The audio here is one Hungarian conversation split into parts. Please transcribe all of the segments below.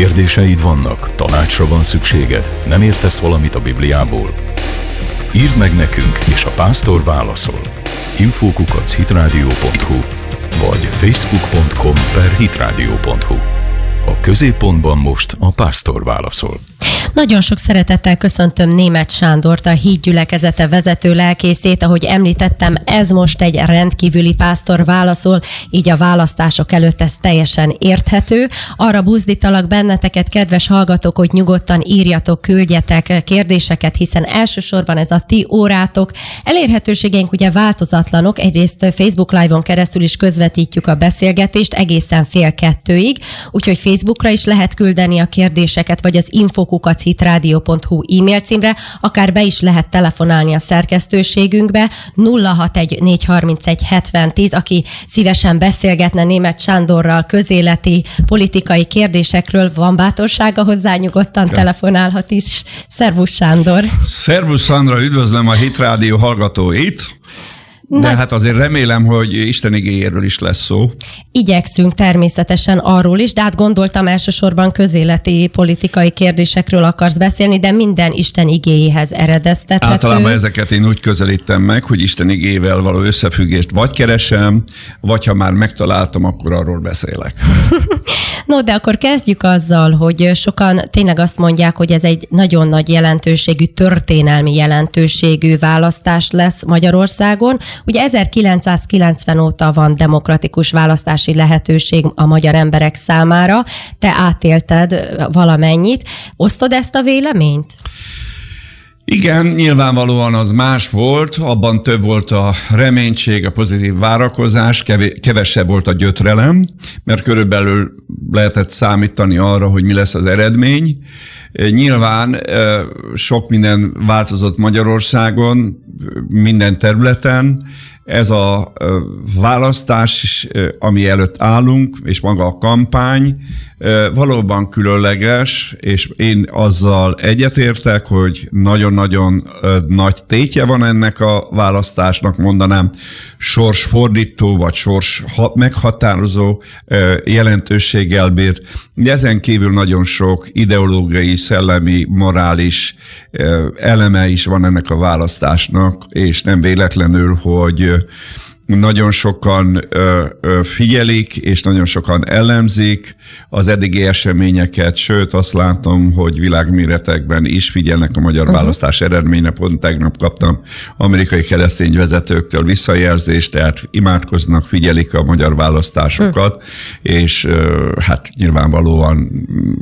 Kérdéseid vannak, tanácsra van szükséged, nem értesz valamit a Bibliából? Írd meg nekünk, és a pásztor válaszol. Infókukac hitrádió.hu vagy facebook.com per hitrádió.hu A középpontban most a pásztor válaszol. Nagyon sok szeretettel köszöntöm Német Sándort, a hídgyülekezete vezető lelkészét. Ahogy említettem, ez most egy rendkívüli pásztor válaszol, így a választások előtt ez teljesen érthető. Arra buzdítalak benneteket, kedves hallgatók, hogy nyugodtan írjatok, küldjetek kérdéseket, hiszen elsősorban ez a ti órátok. Elérhetőségeink ugye változatlanok, egyrészt Facebook Live-on keresztül is közvetítjük a beszélgetést egészen fél kettőig, úgyhogy Facebookra is lehet küldeni a kérdéseket, vagy az infokukat hitradio.hu e-mail címre, akár be is lehet telefonálni a szerkesztőségünkbe 061 aki szívesen beszélgetne német Sándorral közéleti politikai kérdésekről, van bátorsága hozzá, nyugodtan ja. telefonálhat is. Szervusz Sándor! Szervusz Sandra, üdvözlöm a Hitrádió hallgatóit! De Nagy... hát azért remélem, hogy Isten igényéről is lesz szó. Igyekszünk természetesen arról is, de hát gondoltam elsősorban közéleti politikai kérdésekről akarsz beszélni, de minden Isten igéjéhez eredeztethető. Általában ezeket én úgy közelítem meg, hogy Isten igével való összefüggést vagy keresem, vagy ha már megtaláltam, akkor arról beszélek. no, de akkor kezdjük azzal, hogy sokan tényleg azt mondják, hogy ez egy nagyon nagy jelentőségű, történelmi jelentőségű választás lesz Magyarországon. Ugye 1990 óta van demokratikus választási lehetőség a magyar emberek számára. Te átélted valamennyit. Osztod ezt a véleményt? Igen, nyilvánvalóan az más volt, abban több volt a reménység, a pozitív várakozás, kevesebb volt a gyötrelem, mert körülbelül lehetett számítani arra, hogy mi lesz az eredmény. Nyilván sok minden változott Magyarországon, minden területen, ez a választás, ami előtt állunk, és maga a kampány valóban különleges, és én azzal egyetértek, hogy nagyon-nagyon nagy tétje van ennek a választásnak, mondanám, sorsfordító vagy sors meghatározó jelentőséggel bír. De ezen kívül nagyon sok ideológiai, szellemi, morális eleme is van ennek a választásnak, és nem véletlenül, hogy nagyon sokan ö, ö, figyelik, és nagyon sokan elemzik az eddigi eseményeket, sőt azt látom, hogy világméretekben is figyelnek a magyar uh-huh. választás eredménye. Pont tegnap kaptam amerikai keresztény vezetőktől visszajelzést, tehát imádkoznak, figyelik a magyar választásokat, uh-huh. és ö, hát nyilvánvalóan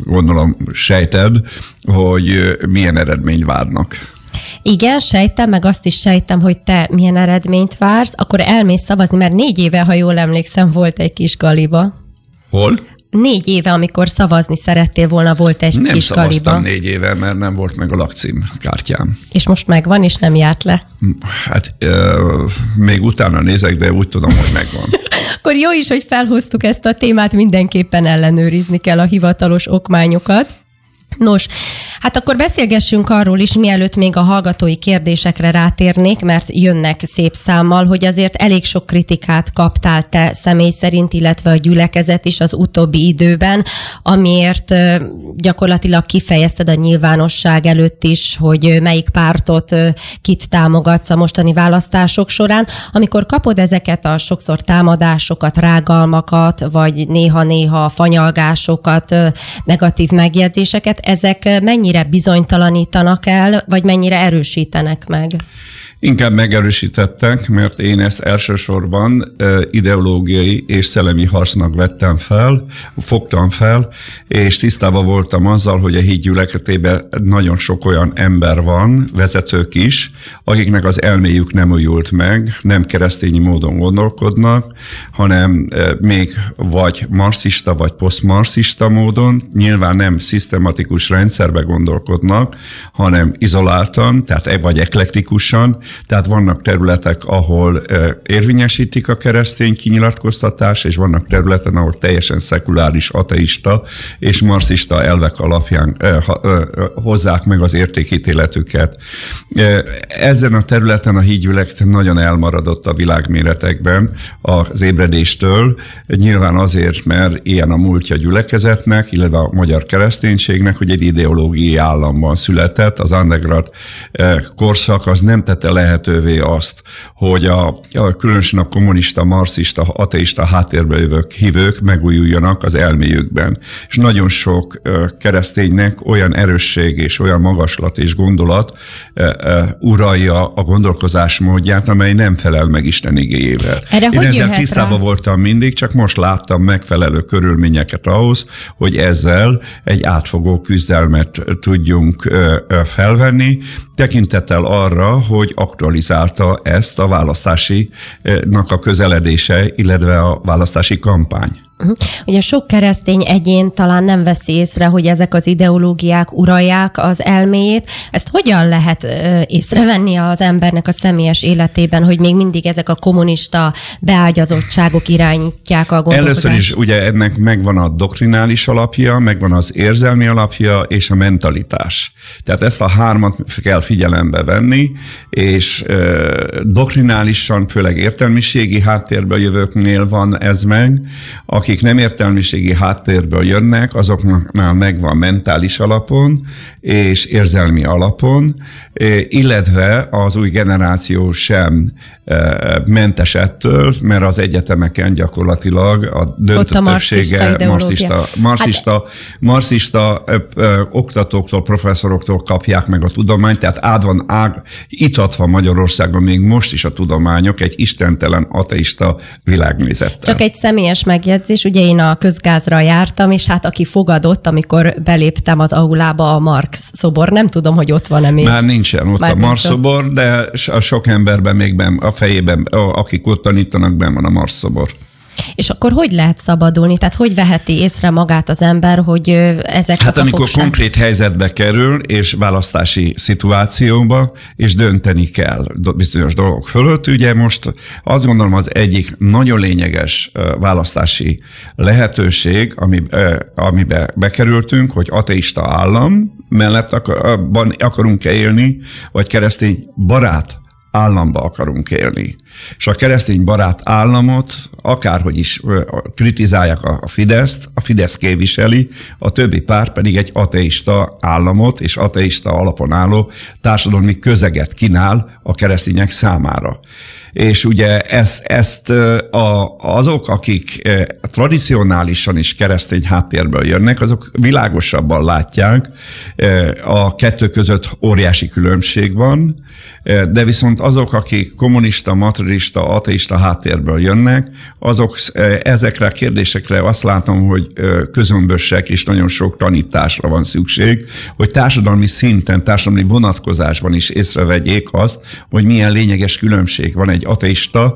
gondolom sejted, hogy milyen eredményt várnak. Igen, sejtem, meg azt is sejtem, hogy te milyen eredményt vársz, akkor elmész szavazni, mert négy éve, ha jól emlékszem, volt egy kis galiba. Hol? Négy éve, amikor szavazni szerettél volna, volt egy nem kis galiba. Nem négy éve, mert nem volt meg a lakcím kártyám. És most megvan, és nem járt le? Hát euh, még utána nézek, de úgy tudom, hogy megvan. Akkor jó is, hogy felhoztuk ezt a témát, mindenképpen ellenőrizni kell a hivatalos okmányokat. Nos, hát akkor beszélgessünk arról is, mielőtt még a hallgatói kérdésekre rátérnék, mert jönnek szép számmal, hogy azért elég sok kritikát kaptál te személy szerint, illetve a gyülekezet is az utóbbi időben, amiért gyakorlatilag kifejezted a nyilvánosság előtt is, hogy melyik pártot kit támogatsz a mostani választások során. Amikor kapod ezeket a sokszor támadásokat, rágalmakat, vagy néha-néha fanyalgásokat, negatív megjegyzéseket, ezek mennyire bizonytalanítanak el, vagy mennyire erősítenek meg? Inkább megerősítettek, mert én ezt elsősorban ideológiai és szellemi harcnak vettem fel, fogtam fel, és tisztában voltam azzal, hogy a híd gyülekezetében nagyon sok olyan ember van, vezetők is, akiknek az elméjük nem újult meg, nem keresztényi módon gondolkodnak, hanem még vagy marxista, vagy posztmarxista módon, nyilván nem szisztematikus rendszerbe gondolkodnak, hanem izoláltan, tehát e vagy eklektikusan, tehát vannak területek, ahol érvényesítik a keresztény kinyilatkoztatás, és vannak területen, ahol teljesen szekuláris, ateista és marxista elvek alapján hozzák meg az értékítéletüket. Ezen a területen a hídgyülekezet nagyon elmaradott a világméretekben az ébredéstől, nyilván azért, mert ilyen a múltja gyülekezetnek, illetve a magyar kereszténységnek, hogy egy ideológiai államban született. Az underground korszak az nem tette lehetővé azt, hogy a, a különösen a kommunista, marxista, ateista háttérbe jövők hívők megújuljanak az elméjükben. És nagyon sok kereszténynek olyan erősség és olyan magaslat és gondolat uralja a gondolkozás módját, amely nem felel meg Isten igéjével. Erre Én hogy ezzel tisztában voltam mindig, csak most láttam megfelelő körülményeket ahhoz, hogy ezzel egy átfogó küzdelmet tudjunk felvenni, tekintettel arra, hogy aktualizálta ezt a választásinak a közeledése, illetve a választási kampány. Uh-huh. Ugye sok keresztény egyén talán nem veszi észre, hogy ezek az ideológiák uralják az elméjét. Ezt hogyan lehet észrevenni az embernek a személyes életében, hogy még mindig ezek a kommunista beágyazottságok irányítják a gondolkodást? Először is ugye ennek megvan a doktrinális alapja, megvan az érzelmi alapja és a mentalitás. Tehát ezt a hármat kell figyelembe venni, és doktrinálisan, főleg értelmiségi háttérből jövőknél van ez meg, akik nem értelmiségi háttérből jönnek, azoknál megvan mentális alapon és érzelmi alapon, illetve az új generáció sem mentes ettől, mert az egyetemeken gyakorlatilag a döntő többsége marxista, marxista, hát... marxista oktatóktól, professzoroktól kapják meg a tudományt, tehát át van ág, itatva Magyarországon még most is a tudományok egy istentelen ateista világnézettel. Csak egy személyes megjegyzés, ugye én a közgázra jártam, és hát aki fogadott, amikor beléptem az aulába a Marx szobor, nem tudom, hogy ott van-e még. Már nincsen ott Már a Marx szobor, de a sok emberben még ben, a fejében, akik ott tanítanak, ben van a Marx szobor. És akkor hogy lehet szabadulni? Tehát hogy veheti észre magát az ember, hogy ezek Hát amikor fogság... konkrét helyzetbe kerül, és választási szituációba, és dönteni kell bizonyos dolgok fölött. Ugye most azt gondolom az egyik nagyon lényeges választási lehetőség, ami, amibe bekerültünk, hogy ateista állam mellett akarunk-e élni, vagy keresztény barát államba akarunk élni. És a keresztény barát államot, akárhogy is kritizálják a Fideszt, a Fidesz képviseli, a többi párt pedig egy ateista államot és ateista alapon álló társadalmi közeget kínál a keresztények számára és ugye ezt, ezt a, azok, akik tradicionálisan is keresztény háttérből jönnek, azok világosabban látják, a kettő között óriási különbség van, de viszont azok, akik kommunista, materista, ateista háttérből jönnek, azok ezekre a kérdésekre azt látom, hogy közömbösek és nagyon sok tanításra van szükség, hogy társadalmi szinten, társadalmi vonatkozásban is észrevegyék azt, hogy milyen lényeges különbség van egy ateista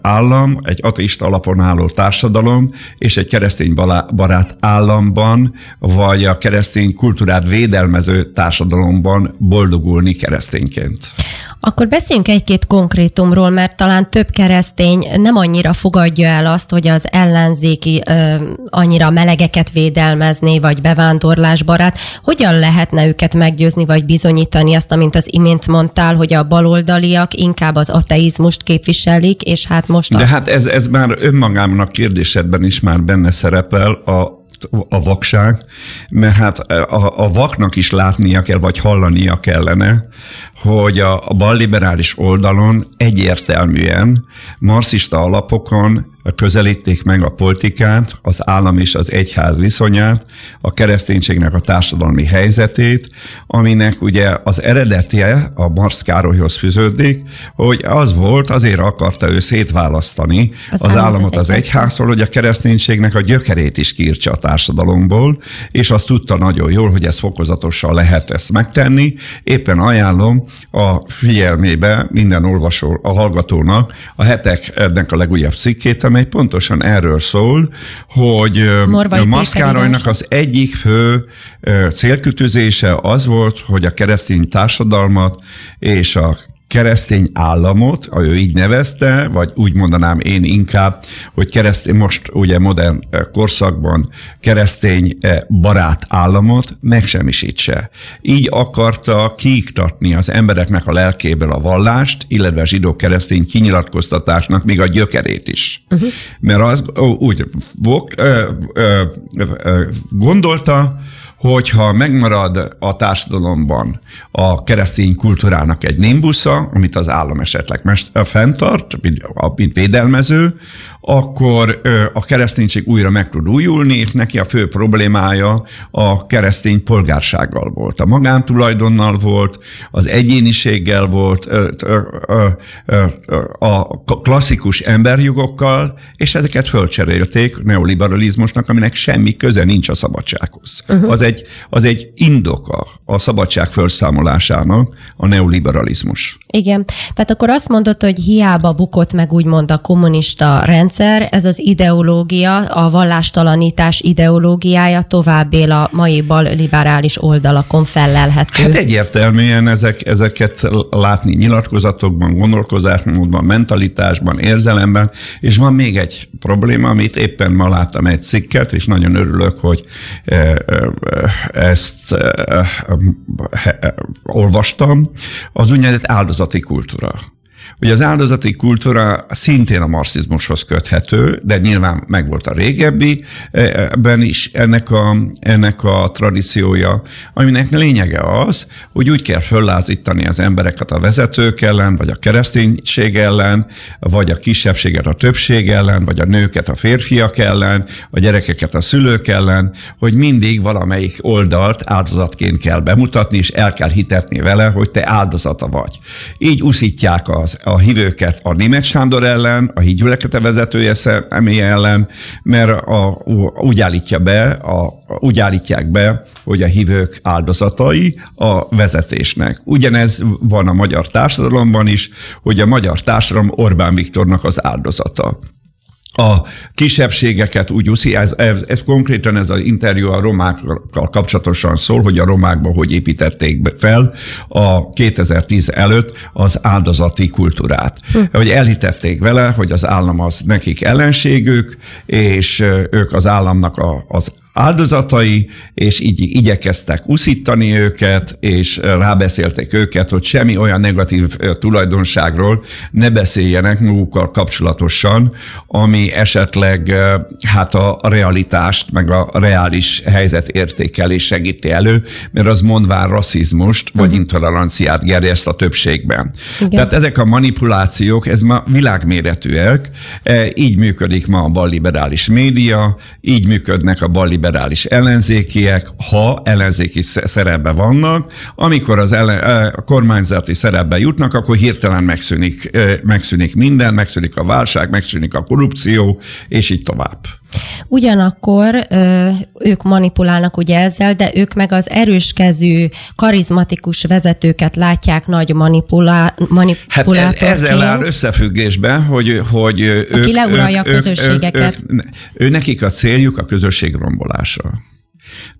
állam, egy ateista alapon álló társadalom, és egy keresztény barát államban, vagy a keresztény kultúrát védelmező társadalomban boldogulni keresztényként. Akkor beszéljünk egy-két konkrétumról, mert talán több keresztény nem annyira fogadja el azt, hogy az ellenzéki ö, annyira melegeket védelmezni, vagy bevándorlásbarát. Hogyan lehetne őket meggyőzni, vagy bizonyítani azt, amint az imént mondtál, hogy a baloldaliak inkább az ateizmust képviselik, és hát most... A... De hát ez, ez már önmagában a kérdésedben is már benne szerepel, a a vakság, mert hát a, a vaknak is látnia kell, vagy hallania kellene, hogy a, a balliberális oldalon egyértelműen marxista alapokon közelíték meg a politikát, az állam és az egyház viszonyát, a kereszténységnek a társadalmi helyzetét, aminek ugye az eredetje a Marx Károlyhoz fűződik, hogy az volt, azért akarta ő szétválasztani az, az államot az, az egyháztól, hogy a kereszténységnek a gyökerét is kiírtsa a társadalomból, és azt tudta nagyon jól, hogy ez fokozatosan lehet ezt megtenni. Éppen ajánlom a figyelmébe minden olvasó, a hallgatónak a hetek ennek a legújabb cikkét, amely pontosan erről szól, hogy Morvai Maszkárolynak az egyik fő célkütőzése az volt, hogy a keresztény társadalmat és a keresztény államot, ő így nevezte, vagy úgy mondanám én inkább, hogy keresztény, most ugye modern korszakban keresztény barát államot megsemmisítse. Így akarta kiiktatni az embereknek a lelkéből a vallást, illetve a zsidó-keresztény kinyilatkoztatásnak még a gyökerét is. Uh-huh. Mert az úgy vok, ö, ö, ö, gondolta, hogyha megmarad a társadalomban a keresztény kultúrának egy nimbusza, amit az állam esetleg fenntart, mint, mint védelmező, akkor a kereszténység újra meg tud újulni, és neki a fő problémája a keresztény polgársággal volt. A magántulajdonnal volt, az egyéniséggel volt, a klasszikus emberjogokkal, és ezeket fölcserélték neoliberalizmusnak, aminek semmi köze nincs a szabadsághoz. Uh-huh. Az, egy, az egy indoka a szabadság felszámolásának a neoliberalizmus. Igen. Tehát akkor azt mondod, hogy hiába bukott meg úgymond a kommunista rendszer, rendszer, ez az ideológia, a vallástalanítás ideológiája tovább él a mai bal liberális oldalakon fellelhető. Hát egyértelműen ezek, ezeket látni nyilatkozatokban, gondolkozásmódban, mentalitásban, érzelemben, és van még egy probléma, amit éppen ma láttam egy cikket, és nagyon örülök, hogy eh, eh, ezt eh, olvastam, az úgynevezett áldozati kultúra. Ugye az áldozati kultúra szintén a marxizmushoz köthető, de nyilván megvolt a régebbi, ebben is ennek a, ennek a tradíciója, aminek lényege az, hogy úgy kell föllázítani az embereket a vezetők ellen, vagy a kereszténység ellen, vagy a kisebbséget a többség ellen, vagy a nőket a férfiak ellen, a gyerekeket a szülők ellen, hogy mindig valamelyik oldalt áldozatként kell bemutatni, és el kell hitetni vele, hogy te áldozata vagy. Így uszítják az a hívőket a német Sándor ellen, a hídgyülekezete vezetője személye ellen, mert a, úgy állítja be, a, úgy állítják be, hogy a hívők áldozatai a vezetésnek. Ugyanez van a magyar társadalomban is, hogy a magyar társadalom Orbán Viktornak az áldozata a kisebbségeket úgy úszi, ez, ez, ez konkrétan ez az interjú a romákkal kapcsolatosan szól, hogy a romákban hogy építették fel a 2010 előtt az áldozati kultúrát. Hm. Hogy elhitették vele, hogy az állam az nekik ellenségük, és ők az államnak a, az áldozatai, és így igyekeztek uszítani őket, és rábeszélték őket, hogy semmi olyan negatív tulajdonságról ne beszéljenek magukkal kapcsolatosan, ami esetleg hát a realitást, meg a reális helyzet értékelés segíti elő, mert az mondván rasszizmust vagy uh-huh. intoleranciát gerjeszt a többségben. Igen. Tehát ezek a manipulációk, ez ma világméretűek, e, így működik ma a balliberális média, így működnek a balliberális liberális ellenzékiek, ha ellenzéki szerepben vannak, amikor az ellen, a kormányzati szerepbe jutnak, akkor hirtelen megszűnik, megszűnik minden, megszűnik a válság, megszűnik a korrupció, és így tovább. Ugyanakkor ők manipulálnak ugye ezzel, de ők meg az erőskezű, karizmatikus vezetőket látják nagy manipulá, manipulátorként. Hát ezzel áll összefüggésben, hogy, hogy Aki ők, leuralja ők, a közösségeket. Ők, ők, ő nekik a céljuk a közösség rombolása.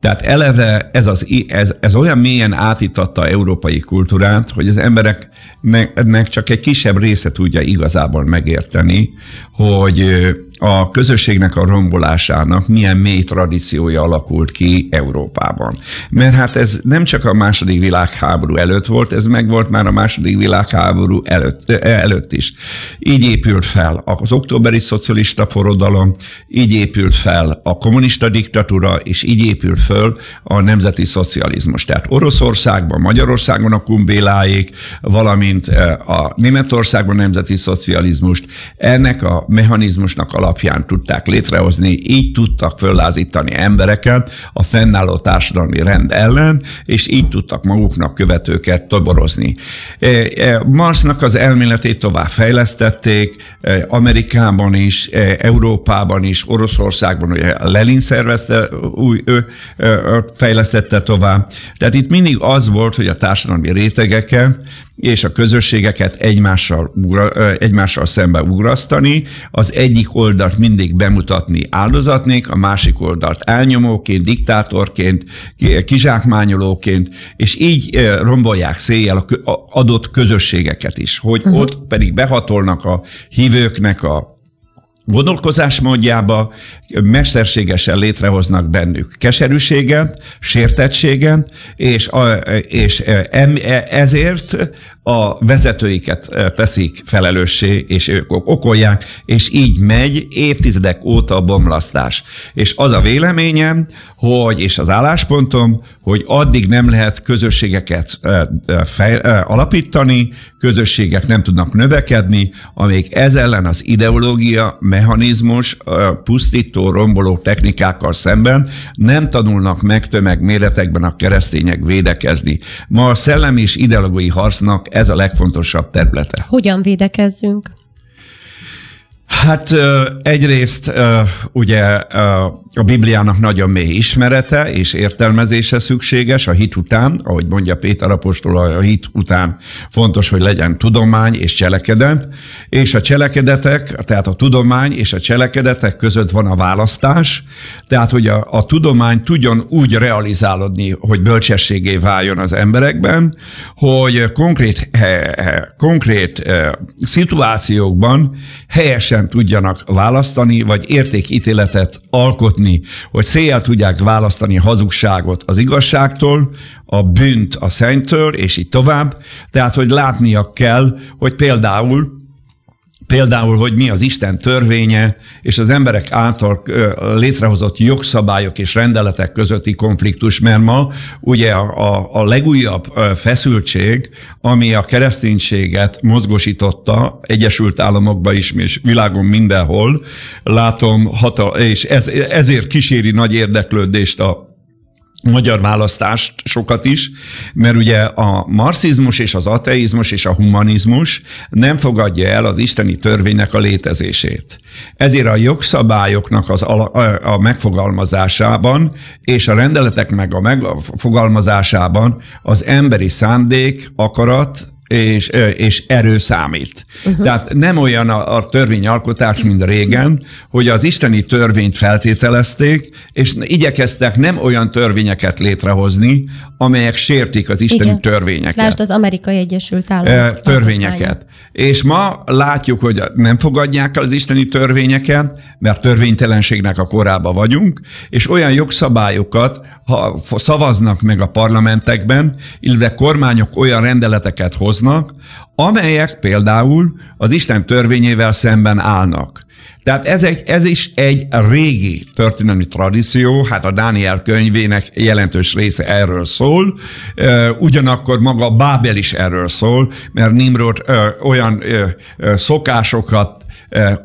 Tehát eleve ez, az, ez, ez olyan mélyen átítatta európai kultúrát, hogy az embereknek csak egy kisebb része tudja igazából megérteni, hogy a közösségnek a rombolásának milyen mély tradíciója alakult ki Európában. Mert hát ez nem csak a második világháború előtt volt, ez megvolt már a második világháború előtt, előtt is. Így épült fel az októberi szocialista forradalom, így épült fel a kommunista diktatúra, és így épült föl a nemzeti szocializmus. Tehát Oroszországban, Magyarországon a kumbéláik, valamint a Németországban a nemzeti szocializmust, ennek a mechanizmusnak a alapján tudták létrehozni, így tudtak föllázítani embereket a fennálló társadalmi rend ellen, és így tudtak maguknak követőket toborozni. E, e, Marxnak az elméletét tovább fejlesztették, e, Amerikában is, Európában is, Oroszországban, ugye Lenin szervezte, új, ő, fejlesztette tovább. Tehát itt mindig az volt, hogy a társadalmi rétegeket és a közösségeket egymással, ugra, egymással szembe ugrasztani, az egyik oldal oldalt mindig bemutatni áldozatnék, a másik oldalt elnyomóként, diktátorként, kizsákmányolóként, és így rombolják széjjel a adott közösségeket is, hogy uh-huh. ott pedig behatolnak a hívőknek a gondolkozásmódjába mesterségesen létrehoznak bennük keserűséget, sértettséget, és, és e, ezért a vezetőiket teszik felelőssé, és ők okolják, és így megy évtizedek óta a bomlasztás. És az a véleményem, hogy, és az álláspontom, hogy addig nem lehet közösségeket fej, alapítani, közösségek nem tudnak növekedni, amíg ez ellen az ideológia, mechanizmus, pusztító, romboló technikákkal szemben nem tanulnak meg tömegméretekben a keresztények védekezni. Ma a szellemi és ideológiai harcnak ez a legfontosabb területe. Hogyan védekezzünk? Hát egyrészt ugye a Bibliának nagyon mély ismerete és értelmezése szükséges a hit után, ahogy mondja Péter apostol, a hit után fontos, hogy legyen tudomány és cselekedet, és a cselekedetek, tehát a tudomány és a cselekedetek között van a választás, tehát hogy a, a tudomány tudjon úgy realizálódni, hogy bölcsességé váljon az emberekben, hogy konkrét, he, he, konkrét he, szituációkban helyesen tudjanak választani, vagy értékítéletet alkotni, hogy széjjel tudják választani hazugságot az igazságtól, a bűnt a szentől, és így tovább. Tehát, hogy látnia kell, hogy például Például, hogy mi az Isten törvénye, és az emberek által létrehozott jogszabályok és rendeletek közötti konfliktus, mert ma ugye a, a legújabb feszültség, ami a kereszténységet mozgosította Egyesült Államokban is, és világon mindenhol, látom, hatal- és ez, ezért kíséri nagy érdeklődést a magyar választást sokat is, mert ugye a marxizmus és az ateizmus és a humanizmus nem fogadja el az isteni törvénynek a létezését. Ezért a jogszabályoknak az a, a, a megfogalmazásában és a rendeletek meg a megfogalmazásában az emberi szándék, akarat és, és erő számít. Uh-huh. Tehát nem olyan a, a törvényalkotás, mint régen, hogy az isteni törvényt feltételezték, és igyekeztek nem olyan törvényeket létrehozni, amelyek sértik az isteni Igen. törvényeket. Lásd az Amerikai Egyesült Államok. Törvényeket. És ma látjuk, hogy nem fogadják el az isteni törvényeket, mert törvénytelenségnek a korába vagyunk, és olyan jogszabályokat ha szavaznak meg a parlamentekben, illetve kormányok olyan rendeleteket hoznak, amelyek például az Isten törvényével szemben állnak. Tehát ez, egy, ez is egy régi történelmi tradíció, hát a Dániel könyvének jelentős része erről szól, ugyanakkor maga Bábel is erről szól, mert Nimrod olyan szokásokat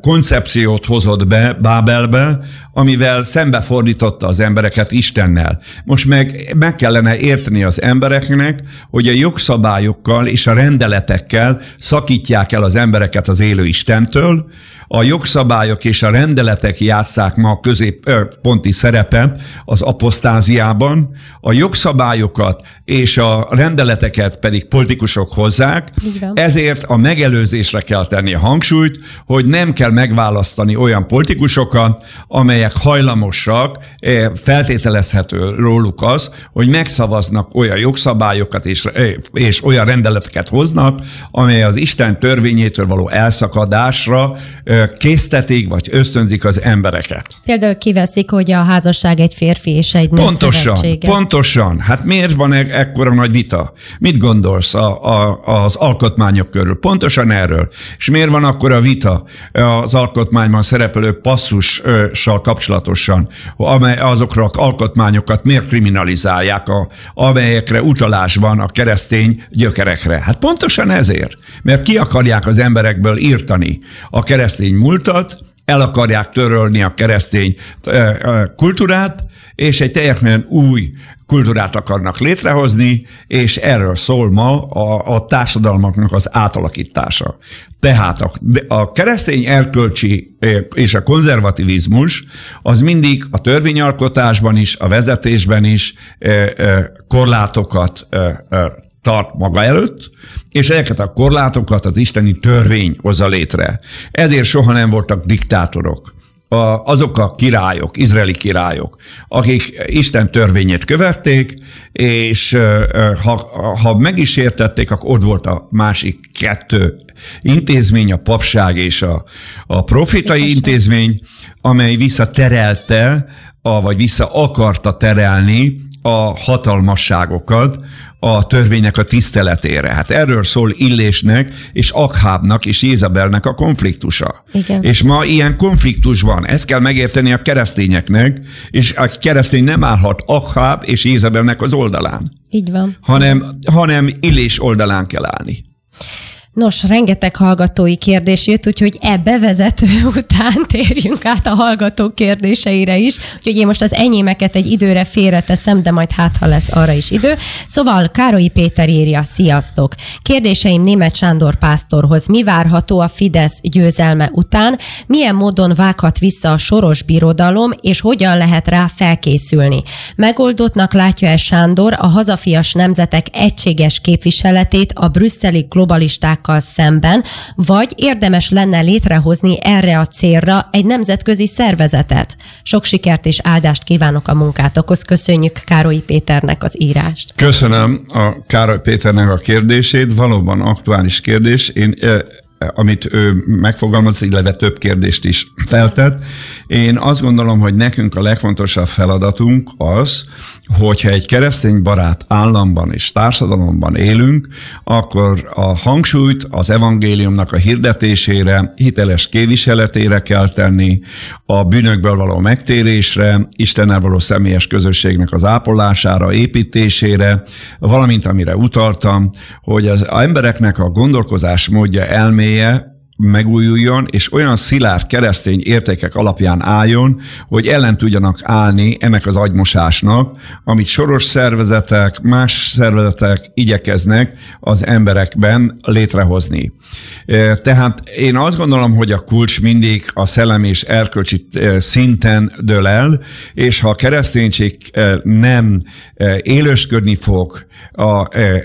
koncepciót hozott be Bábelbe, amivel szembefordította az embereket Istennel. Most meg, meg kellene érteni az embereknek, hogy a jogszabályokkal és a rendeletekkel szakítják el az embereket az élő Istentől, a jogszabályok és a rendeletek játszák ma a középponti szerepet az apostáziában, a jogszabályokat és a rendeleteket pedig politikusok hozzák, ezért a megelőzésre kell tenni a hangsúlyt, hogy nem kell megválasztani olyan politikusokat, amelyek hajlamosak, eh, feltételezhető róluk az, hogy megszavaznak olyan jogszabályokat és, eh, és olyan rendeleteket hoznak, amely az Isten törvényétől való elszakadásra eh, késztetik, vagy ösztönzik az embereket. Például kiveszik, hogy a házasság egy férfi és egy nő Pontosan, pontosan. Hát miért van e- ekkora nagy vita? Mit gondolsz a, a, az alkotmányok körül? Pontosan erről. És miért van akkor a vita az alkotmányban szereplő passzussal kapcsolatosan, amely azokra az alkotmányokat miért kriminalizálják, a, amelyekre utalás van a keresztény gyökerekre? Hát pontosan ezért. Mert ki akarják az emberekből írtani a keresztény múltat, el akarják törölni a keresztény kultúrát, és egy teljesen új kultúrát akarnak létrehozni, és erről szól ma a, a társadalmaknak az átalakítása. Tehát a, a keresztény erkölcsi és a konzervativizmus az mindig a törvényalkotásban is, a vezetésben is korlátokat tart maga előtt, és ezeket a korlátokat az isteni törvény hozza létre. Ezért soha nem voltak diktátorok. A, azok a királyok, izraeli királyok, akik Isten törvényét követték, és ha, ha meg is értették, akkor ott volt a másik kettő intézmény, a papság és a, a profitai intézmény, amely visszaterelte, a, vagy vissza akarta terelni a hatalmasságokat a törvények a tiszteletére. Hát erről szól Illésnek és Akhábnak és Jézabelnek a konfliktusa. Igen. És ma ilyen konfliktus van. Ezt kell megérteni a keresztényeknek, és a keresztény nem állhat Akháb és Jézabelnek az oldalán. Így van. Hanem, hanem Illés oldalán kell állni. Nos, rengeteg hallgatói kérdés jött, úgyhogy e bevezető után térjünk át a hallgatók kérdéseire is. Úgyhogy én most az enyémeket egy időre félreteszem, de majd hát, ha lesz arra is idő. Szóval Károlyi Péter írja, sziasztok! Kérdéseim német Sándor pásztorhoz. Mi várható a Fidesz győzelme után? Milyen módon vághat vissza a soros birodalom, és hogyan lehet rá felkészülni? Megoldottnak látja-e Sándor a hazafias nemzetek egységes képviseletét a brüsszeli globalisták országokkal szemben, vagy érdemes lenne létrehozni erre a célra egy nemzetközi szervezetet. Sok sikert és áldást kívánok a munkátokhoz. Köszönjük Károly Péternek az írást. Köszönöm a Károly Péternek a kérdését, valóban aktuális kérdés. Én amit ő megfogalmaz, illetve több kérdést is feltett. Én azt gondolom, hogy nekünk a legfontosabb feladatunk az, hogyha egy keresztény barát államban és társadalomban élünk, akkor a hangsúlyt az evangéliumnak a hirdetésére, hiteles képviseletére kell tenni, a bűnökből való megtérésre, Istennel való személyes közösségnek az ápolására, építésére, valamint amire utaltam, hogy az embereknek a gondolkozás módja idea megújuljon, és olyan szilárd keresztény értékek alapján álljon, hogy ellen tudjanak állni ennek az agymosásnak, amit soros szervezetek, más szervezetek igyekeznek az emberekben létrehozni. Tehát én azt gondolom, hogy a kulcs mindig a szellem és erkölcsi szinten dől el, és ha a kereszténység nem élősködni fog,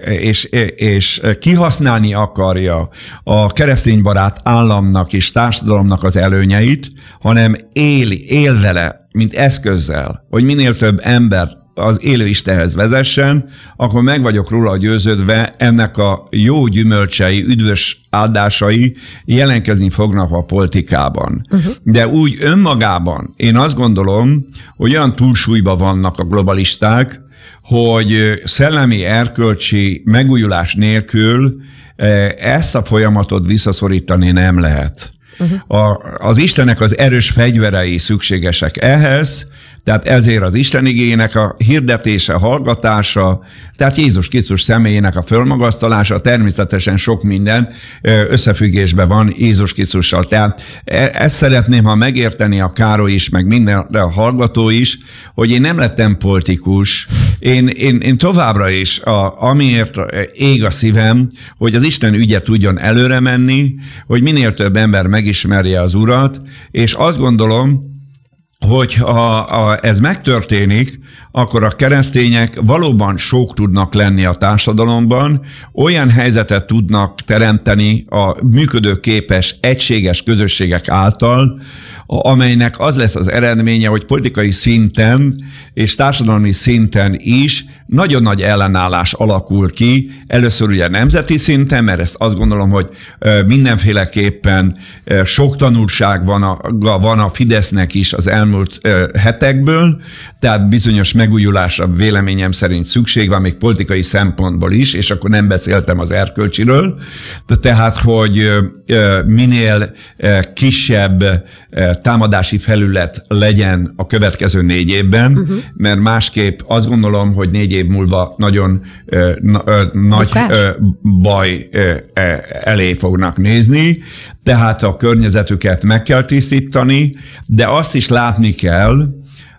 és, és kihasználni akarja a keresztény barát államnak és társadalomnak az előnyeit, hanem él, él vele, mint eszközzel, hogy minél több ember az élő Istenhez vezessen, akkor meg vagyok róla győződve, ennek a jó gyümölcsei, üdvös áldásai jelenkezni fognak a politikában. Uh-huh. De úgy önmagában én azt gondolom, hogy olyan túlsúlyban vannak a globalisták, hogy szellemi erkölcsi megújulás nélkül ezt a folyamatot visszaszorítani nem lehet. Uh-huh. A, az Istenek az erős fegyverei szükségesek ehhez, tehát ezért az Isten igényének a hirdetése, hallgatása, tehát Jézus Krisztus személyének a fölmagasztalása, természetesen sok minden összefüggésben van Jézus Krisztussal. Tehát e, ezt szeretném, ha megérteni a Károly is, meg minden a hallgató is, hogy én nem lettem politikus, én, én, én továbbra is, a, amiért ég a szívem, hogy az Isten ügye tudjon előre menni, hogy minél több ember megismerje az Urat, és azt gondolom, hogy ha ez megtörténik, akkor a keresztények valóban sok tudnak lenni a társadalomban, olyan helyzetet tudnak teremteni a működőképes, egységes közösségek által, amelynek az lesz az eredménye, hogy politikai szinten és társadalmi szinten is nagyon nagy ellenállás alakul ki. Először ugye nemzeti szinten, mert ezt azt gondolom, hogy mindenféleképpen sok tanulság van a, van a Fidesznek is az elmúlt hetekből, tehát bizonyos megújulásra véleményem szerint szükség van, még politikai szempontból is, és akkor nem beszéltem az erkölcsiről, de tehát, hogy minél kisebb támadási felület legyen a következő négy évben, uh-huh. mert másképp azt gondolom, hogy négy év múlva nagyon na, nagy baj elé fognak nézni, tehát a környezetüket meg kell tisztítani, de azt is látni kell,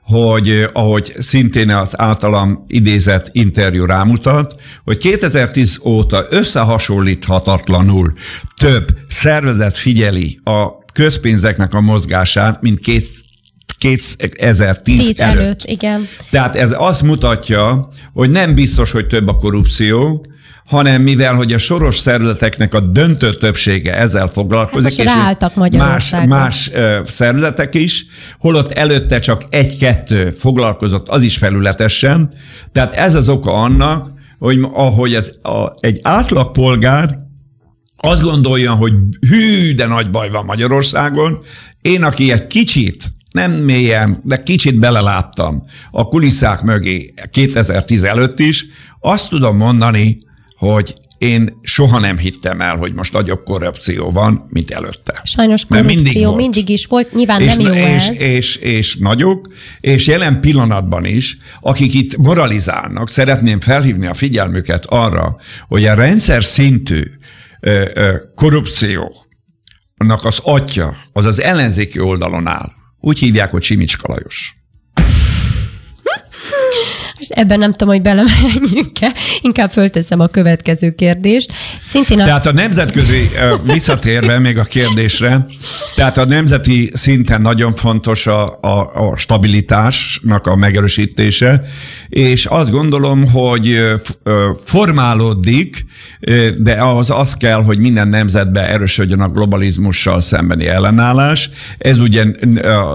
hogy ahogy szintén az általam idézett interjú rámutat, hogy 2010 óta összehasonlíthatatlanul több szervezet figyeli a közpénzeknek a mozgását, mint 2010 Tíz előtt. előtt. igen. Tehát ez azt mutatja, hogy nem biztos, hogy több a korrupció, hanem mivel, hogy a soros szervezeteknek a döntő többsége ezzel foglalkozik, hát és más, más szervezetek is, holott előtte csak egy-kettő foglalkozott, az is felületesen. Tehát ez az oka annak, hogy ahogy ez a, egy átlagpolgár azt gondolja, hogy hű, de nagy baj van Magyarországon, én, aki egy kicsit nem mélyen, de kicsit beleláttam a kulisszák mögé 2010 előtt is, azt tudom mondani, hogy én soha nem hittem el, hogy most nagyobb korrupció van, mint előtte. Sajnos korrupció mindig, volt. mindig is volt, nyilván és, nem jó és, ez. És, és nagyok, és jelen pillanatban is, akik itt moralizálnak, szeretném felhívni a figyelmüket arra, hogy a rendszer szintű ö, ö, korrupció, annak az atya, az az ellenzéki oldalon áll. Úgy hívják, hogy Simicska Lajos. És ebben nem tudom, hogy belemenjünk-e. Inkább fölteszem a következő kérdést. Szintén a... Tehát a nemzetközi, visszatérve még a kérdésre, tehát a nemzeti szinten nagyon fontos a, a, a stabilitásnak a megerősítése, és azt gondolom, hogy formálódik, de az az kell, hogy minden nemzetben erősödjön a globalizmussal szembeni ellenállás. Ez ugye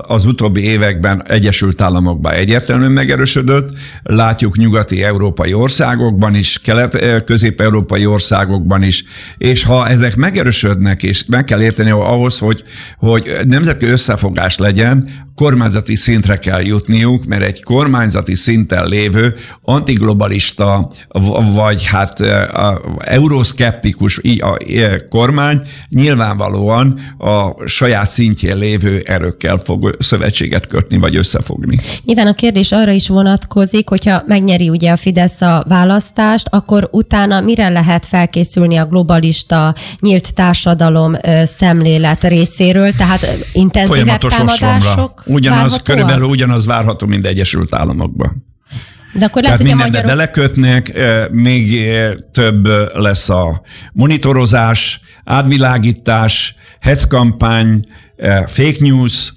az utóbbi években Egyesült Államokban egyértelműen megerősödött, látjuk nyugati európai országokban is, kelet-közép-európai országokban is, és ha ezek megerősödnek, és meg kell érteni ahhoz, hogy, hogy nemzetközi összefogás legyen, kormányzati szintre kell jutniuk, mert egy kormányzati szinten lévő antiglobalista, vagy hát euroszkeptikus a kormány nyilvánvalóan a saját szintjén lévő erőkkel fog szövetséget kötni, vagy összefogni. Nyilván a kérdés arra is vonatkozik, hogyha megnyeri ugye a Fidesz a választást, akkor utána mire lehet felkészülni a globalista nyílt társadalom szemlélet részéről, tehát intenzívebb támadások? Ugyanaz, várhatóak? körülbelül ugyanaz várható, mint Egyesült Államokban. De akkor lehet, hogy a magyarok... belekötnek, még több lesz a monitorozás, átvilágítás, hetzkampány, fake news,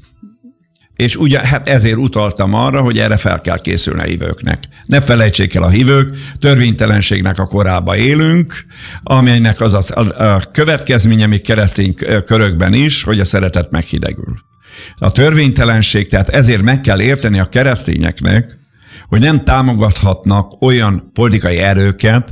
és ugye, hát ezért utaltam arra, hogy erre fel kell készülni a hívőknek. Ne felejtsék el a hívők, törvénytelenségnek a korába élünk, amelynek az a, a következménye még keresztény körökben is, hogy a szeretet meghidegül. A törvénytelenség, tehát ezért meg kell érteni a keresztényeknek, hogy nem támogathatnak olyan politikai erőket,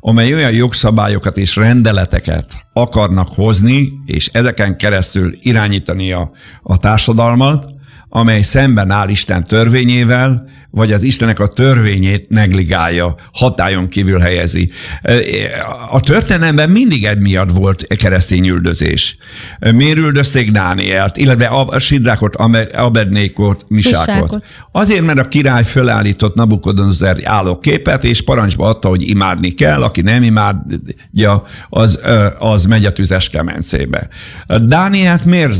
amely olyan jogszabályokat és rendeleteket akarnak hozni, és ezeken keresztül irányítani a, a társadalmat, amely szemben áll Isten törvényével, vagy az Istenek a törvényét negligálja, hatájon kívül helyezi. A történelemben mindig egy miatt volt keresztény üldözés. Miért üldözték Dánielt, illetve a Sidrákot, Abednékot, Misákot? Misákot? Azért, mert a király fölállított Nabukodonzer állóképet, és parancsba adta, hogy imádni kell, aki nem imádja, az, az megy a tüzes kemencébe. Dánielt miért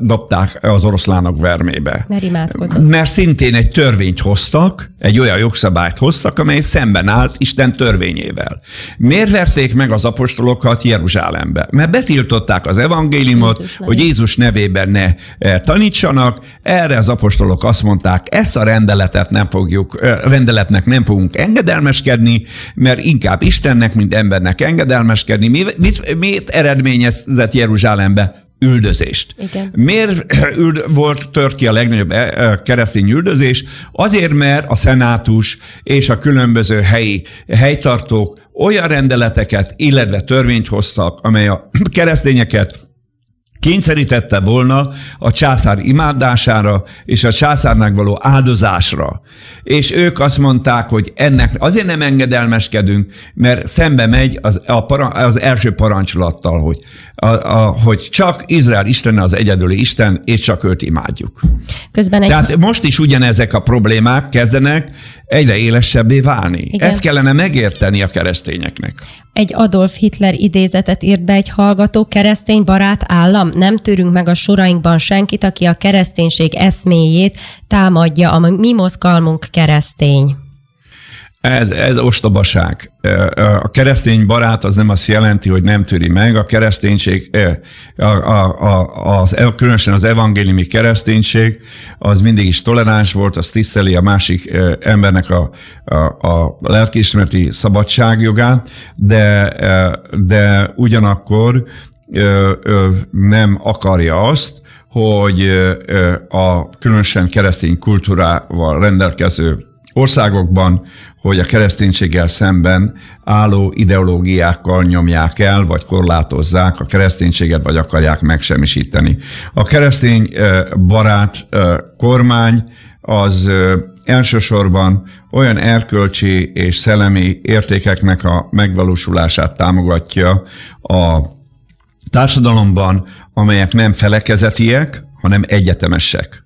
dobták az oroszlánok vermébe? Mert imádkozott. Mert szintén egy törvényt hoztak, hoztak, egy olyan jogszabályt hoztak, amely szemben állt Isten törvényével. Miért verték meg az apostolokat Jeruzsálembe? Mert betiltották az evangéliumot, Jézus hogy Jézus nevében ne e, tanítsanak. Erre az apostolok azt mondták, ezt a rendeletet nem fogjuk, e, rendeletnek nem fogunk engedelmeskedni, mert inkább Istennek, mint embernek engedelmeskedni. Mi, mit, mit eredményezett Jeruzsálembe? Üldözést. Igen. Miért üld, volt tört ki a legnagyobb eh, eh, keresztény üldözés? Azért, mert a szenátus és a különböző helyi helytartók olyan rendeleteket, illetve törvényt hoztak, amely a keresztényeket kényszerítette volna a császár imádására és a császárnak való áldozásra. És ők azt mondták, hogy ennek azért nem engedelmeskedünk, mert szembe megy az, a para, az első parancsolattal, hogy, a, a, hogy csak Izrael Isten az egyedüli Isten, és csak őt imádjuk. Közben egy... Tehát most is ugyanezek a problémák kezdenek egyre élesebbé válni. Igen. Ezt kellene megérteni a keresztényeknek. Egy Adolf Hitler idézetet írt be egy hallgató keresztény barát állam. Nem tűrünk meg a sorainkban senkit, aki a kereszténység eszméjét támadja. A mi mozgalmunk keresztény. Ez, ez ostobaság. A keresztény barát az nem azt jelenti, hogy nem töri meg. A kereszténység, a, a, a, az, különösen az evangéliumi kereszténység, az mindig is toleráns volt, az tiszteli a másik embernek a, a, a lelkiismereti szabadságjogát, de, de ugyanakkor nem akarja azt, hogy a különösen keresztény kultúrával rendelkező országokban, hogy a kereszténységgel szemben álló ideológiákkal nyomják el, vagy korlátozzák a kereszténységet, vagy akarják megsemmisíteni. A keresztény barát kormány az elsősorban olyan erkölcsi és szellemi értékeknek a megvalósulását támogatja a társadalomban, amelyek nem felekezetiek, hanem egyetemesek.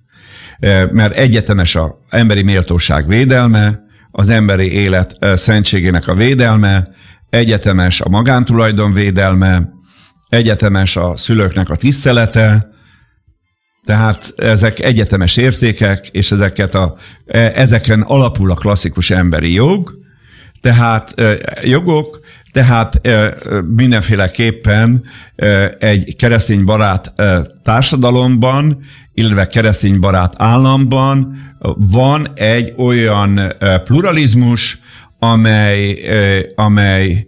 Mert egyetemes az emberi méltóság védelme, az emberi élet szentségének a védelme, egyetemes a magántulajdon védelme, egyetemes a szülőknek a tisztelete, tehát ezek egyetemes értékek, és ezeket a, e, ezeken alapul a klasszikus emberi jog, tehát jogok, tehát mindenféleképpen egy keresztény barát társadalomban, illetve keresztény barát államban van egy olyan pluralizmus, amely, amely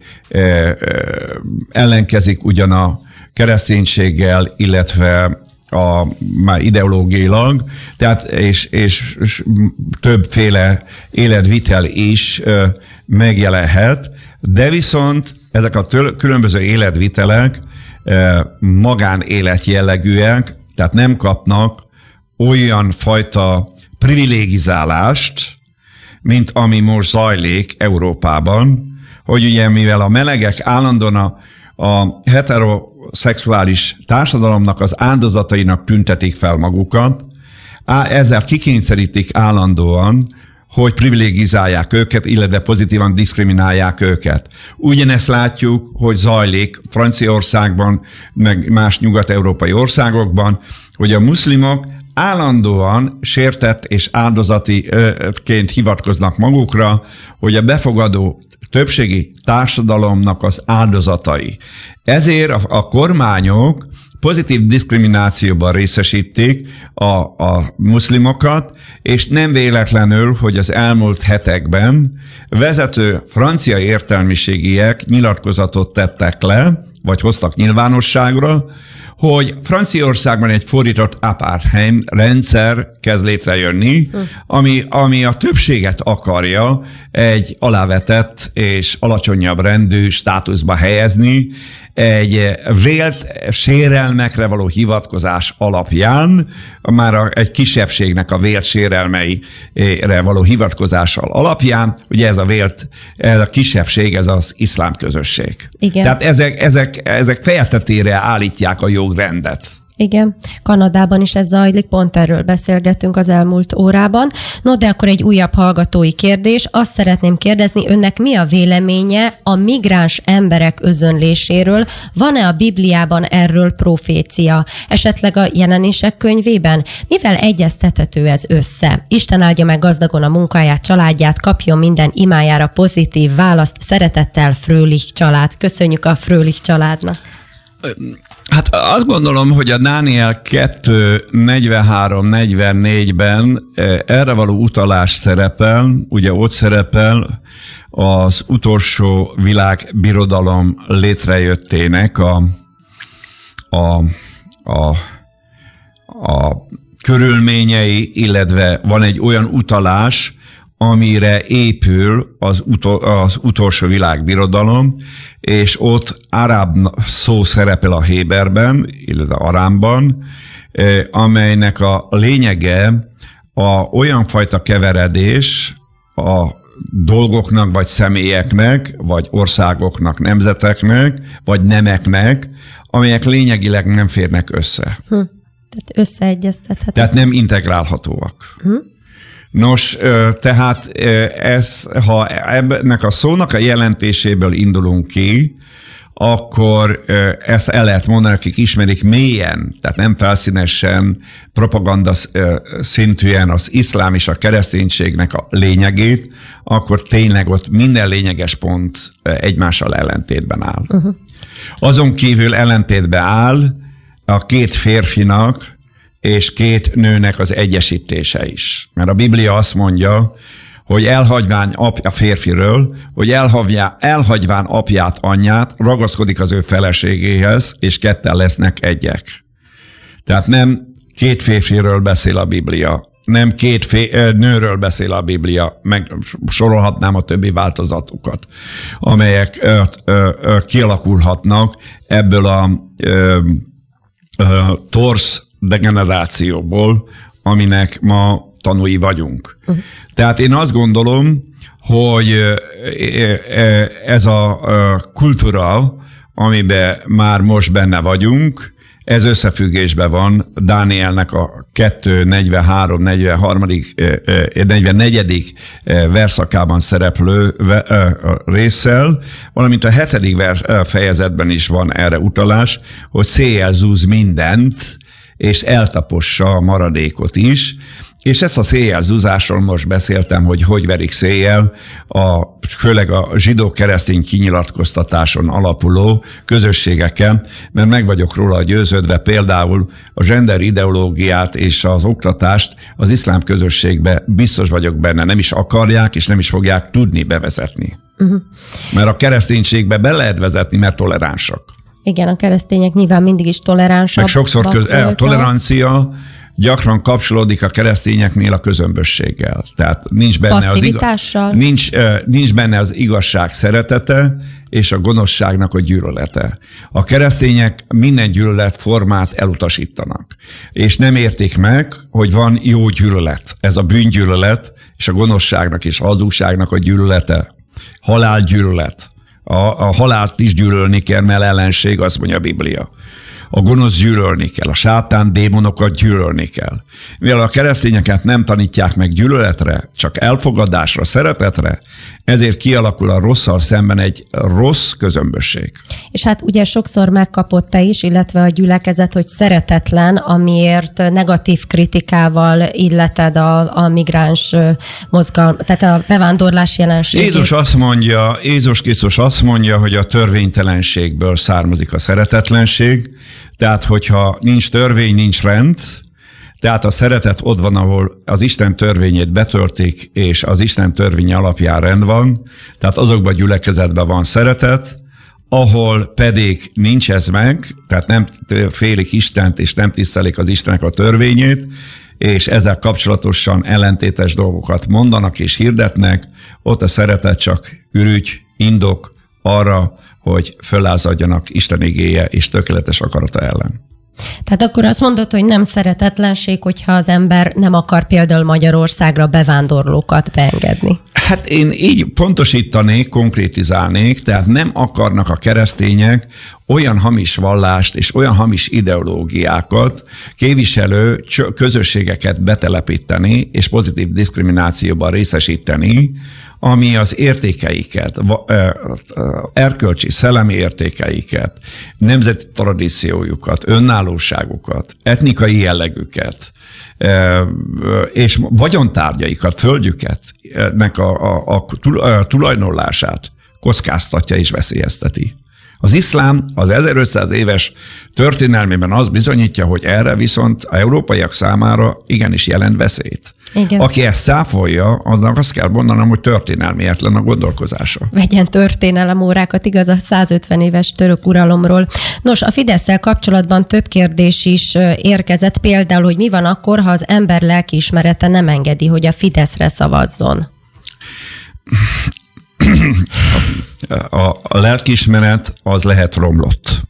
ellenkezik ugyan a kereszténységgel, illetve a, már ideológiailag, tehát és, és, és többféle életvitel is megjelenhet, de viszont ezek a től, különböző életvitelek magánélet jellegűek, tehát nem kapnak olyan fajta privilégizálást, mint ami most zajlik Európában, hogy ugye mivel a melegek állandóan a, a heteroszexuális társadalomnak az áldozatainak tüntetik fel magukat, ezzel kikényszerítik állandóan, hogy privilegizálják őket, illetve pozitívan diszkriminálják őket. Ugyanezt látjuk, hogy zajlik Franciaországban, meg más nyugat-európai országokban, hogy a muszlimok állandóan sértett és áldozatiként hivatkoznak magukra, hogy a befogadó többségi társadalomnak az áldozatai. Ezért a, a kormányok pozitív diszkriminációban részesítik a, a muszlimokat, és nem véletlenül, hogy az elmúlt hetekben vezető francia értelmiségiek nyilatkozatot tettek le, vagy hoztak nyilvánosságra, hogy Franciaországban egy fordított apartheid rendszer kezd létrejönni, hm. ami, ami a többséget akarja egy alávetett és alacsonyabb rendű státuszba helyezni, egy vélt sérelmekre való hivatkozás alapján, már a, egy kisebbségnek a vélt sérelmeire való hivatkozással alapján, ugye ez a vélt, ez a kisebbség, ez az iszlám közösség. Igen. Tehát ezek, ezek, ezek fejetetére állítják a jogrendet. Igen, Kanadában is ez zajlik, pont erről beszélgettünk az elmúlt órában. No, de akkor egy újabb hallgatói kérdés. Azt szeretném kérdezni, önnek mi a véleménye a migráns emberek özönléséről? Van-e a Bibliában erről profécia? Esetleg a jelenések könyvében? Mivel egyeztethető ez össze? Isten áldja meg gazdagon a munkáját, családját, kapjon minden imájára pozitív választ. Szeretettel Frölich család. Köszönjük a Frölich családnak. Hát azt gondolom, hogy a Dániel 2 43-44-ben eh, erre való utalás szerepel, ugye ott szerepel az utolsó világbirodalom létrejöttének a, a, a, a körülményei, illetve van egy olyan utalás, amire épül az, utol, az utolsó világbirodalom, és ott arab szó szerepel a Héberben, illetve Arámban, amelynek a lényege a olyan fajta keveredés a dolgoknak, vagy személyeknek, vagy országoknak, nemzeteknek, vagy nemeknek, amelyek lényegileg nem férnek össze. Hm. Tehát összeegyeztethetők. Tehát nem integrálhatóak. Hm. Nos, tehát ez, ha ennek a szónak a jelentéséből indulunk ki, akkor ezt el lehet mondani, akik ismerik mélyen, tehát nem felszínesen, propaganda szintűen az iszlám és a kereszténységnek a lényegét, akkor tényleg ott minden lényeges pont egymással ellentétben áll. Uh-huh. Azon kívül ellentétben áll a két férfinak és két nőnek az egyesítése is. Mert a Biblia azt mondja, hogy elhagyván apja férfiről, hogy elhagyván, elhagyván apját, anyját, ragaszkodik az ő feleségéhez, és ketten lesznek egyek. Tehát nem két férfiről beszél a Biblia, nem két fé, nőről beszél a Biblia, meg sorolhatnám a többi változatukat, amelyek ö, ö, ö, kialakulhatnak ebből a ö, ö, torsz degenerációból, aminek ma tanúi vagyunk. Uh-huh. Tehát én azt gondolom, hogy ez a kultúra, amiben már most benne vagyunk, ez összefüggésben van Dánielnek a 2, 43, 43, 44. verszakában szereplő résszel, valamint a hetedik fejezetben is van erre utalás, hogy széjjel zúz mindent, és eltapossa a maradékot is, és ezt a széjjel zúzásról most beszéltem, hogy hogy verik széjjel, a, főleg a zsidó-keresztény kinyilatkoztatáson alapuló közösségeken, mert meg vagyok róla győződve például a gender ideológiát és az oktatást az iszlám közösségbe biztos vagyok benne, nem is akarják és nem is fogják tudni bevezetni. Uh-huh. Mert a kereszténységbe be lehet vezetni, mert toleránsak. Igen, a keresztények nyilván mindig is toleránsak. Meg sokszor köz, e, a tolerancia gyakran kapcsolódik a keresztényeknél a közömbösséggel. Tehát nincs benne, az, igaz, nincs, nincs benne az igazság szeretete és a gonoszságnak a gyűlölete. A keresztények minden gyűlölet formát elutasítanak, és nem értik meg, hogy van jó gyűlölet. Ez a bűngyűlölet és a gonoszságnak és a hazugságnak a gyűlölete. Halálgyűlölet. A, a halált is gyűlölni kell, mert ellenség, azt mondja a Biblia a gonosz gyűlölni kell, a sátán démonokat gyűlölni kell. Mivel a keresztényeket nem tanítják meg gyűlöletre, csak elfogadásra, szeretetre, ezért kialakul a rosszal szemben egy rossz közömbösség. És hát ugye sokszor megkapott te is, illetve a gyülekezet, hogy szeretetlen, amiért negatív kritikával illeted a, a migráns mozgalm, tehát a bevándorlás jelenségét. Jézus azt mondja, Jézus Krisztus azt mondja, hogy a törvénytelenségből származik a szeretetlenség, tehát hogyha nincs törvény, nincs rend, tehát a szeretet ott van, ahol az Isten törvényét betöltik, és az Isten törvény alapján rend van, tehát azokban a gyülekezetben van szeretet, ahol pedig nincs ez meg, tehát nem félik Istent, és nem tisztelik az Istennek a törvényét, és ezzel kapcsolatosan ellentétes dolgokat mondanak és hirdetnek, ott a szeretet csak ürügy, indok arra, hogy föllázadjanak Isten igéje és tökéletes akarata ellen. Tehát akkor azt mondod, hogy nem szeretetlenség, hogyha az ember nem akar például Magyarországra bevándorlókat beengedni. Hát én így pontosítanék, konkrétizálnék, tehát nem akarnak a keresztények olyan hamis vallást és olyan hamis ideológiákat képviselő közösségeket betelepíteni és pozitív diszkriminációban részesíteni, ami az értékeiket, erkölcsi, szellemi értékeiket, nemzeti tradíciójukat, önállóságukat, etnikai jellegüket, és vagyontárgyaikat, földjüket, nek a, a, a tulajdonlását kockáztatja és veszélyezteti. Az iszlám az 1500 éves történelmében az bizonyítja, hogy erre viszont a európaiak számára igenis jelent veszélyt. Igen. Aki ezt száfolja, annak azt kell mondanom, hogy történelmietlen a gondolkozása. Vegyen történelem órákat, igaz, a 150 éves török uralomról. Nos, a fidesz kapcsolatban több kérdés is érkezett, például, hogy mi van akkor, ha az ember lelkiismerete nem engedi, hogy a Fideszre szavazzon a, a lelkiismeret az lehet romlott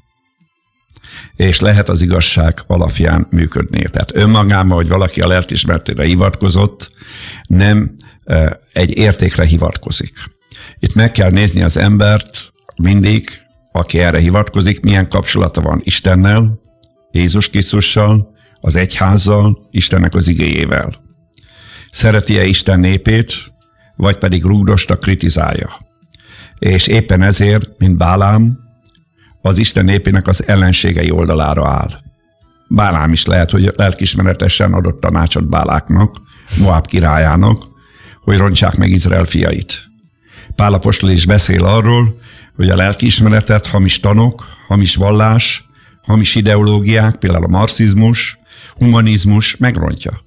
és lehet az igazság alapján működni. Tehát önmagában, hogy valaki a lelkismeretére hivatkozott, nem e, egy értékre hivatkozik. Itt meg kell nézni az embert mindig, aki erre hivatkozik, milyen kapcsolata van Istennel, Jézus Krisztussal, az egyházzal, Istennek az igéjével. Szereti-e Isten népét, vagy pedig rúgdosta kritizálja. És éppen ezért, mint Bálám, az Isten népének az ellenségei oldalára áll. Bálám is lehet, hogy lelkismeretesen adott tanácsot Báláknak, Moab királyának, hogy rontsák meg Izrael fiait. Pálapostól is beszél arról, hogy a lelkiismeretet hamis tanok, hamis vallás, hamis ideológiák, például a marxizmus, humanizmus megrontja.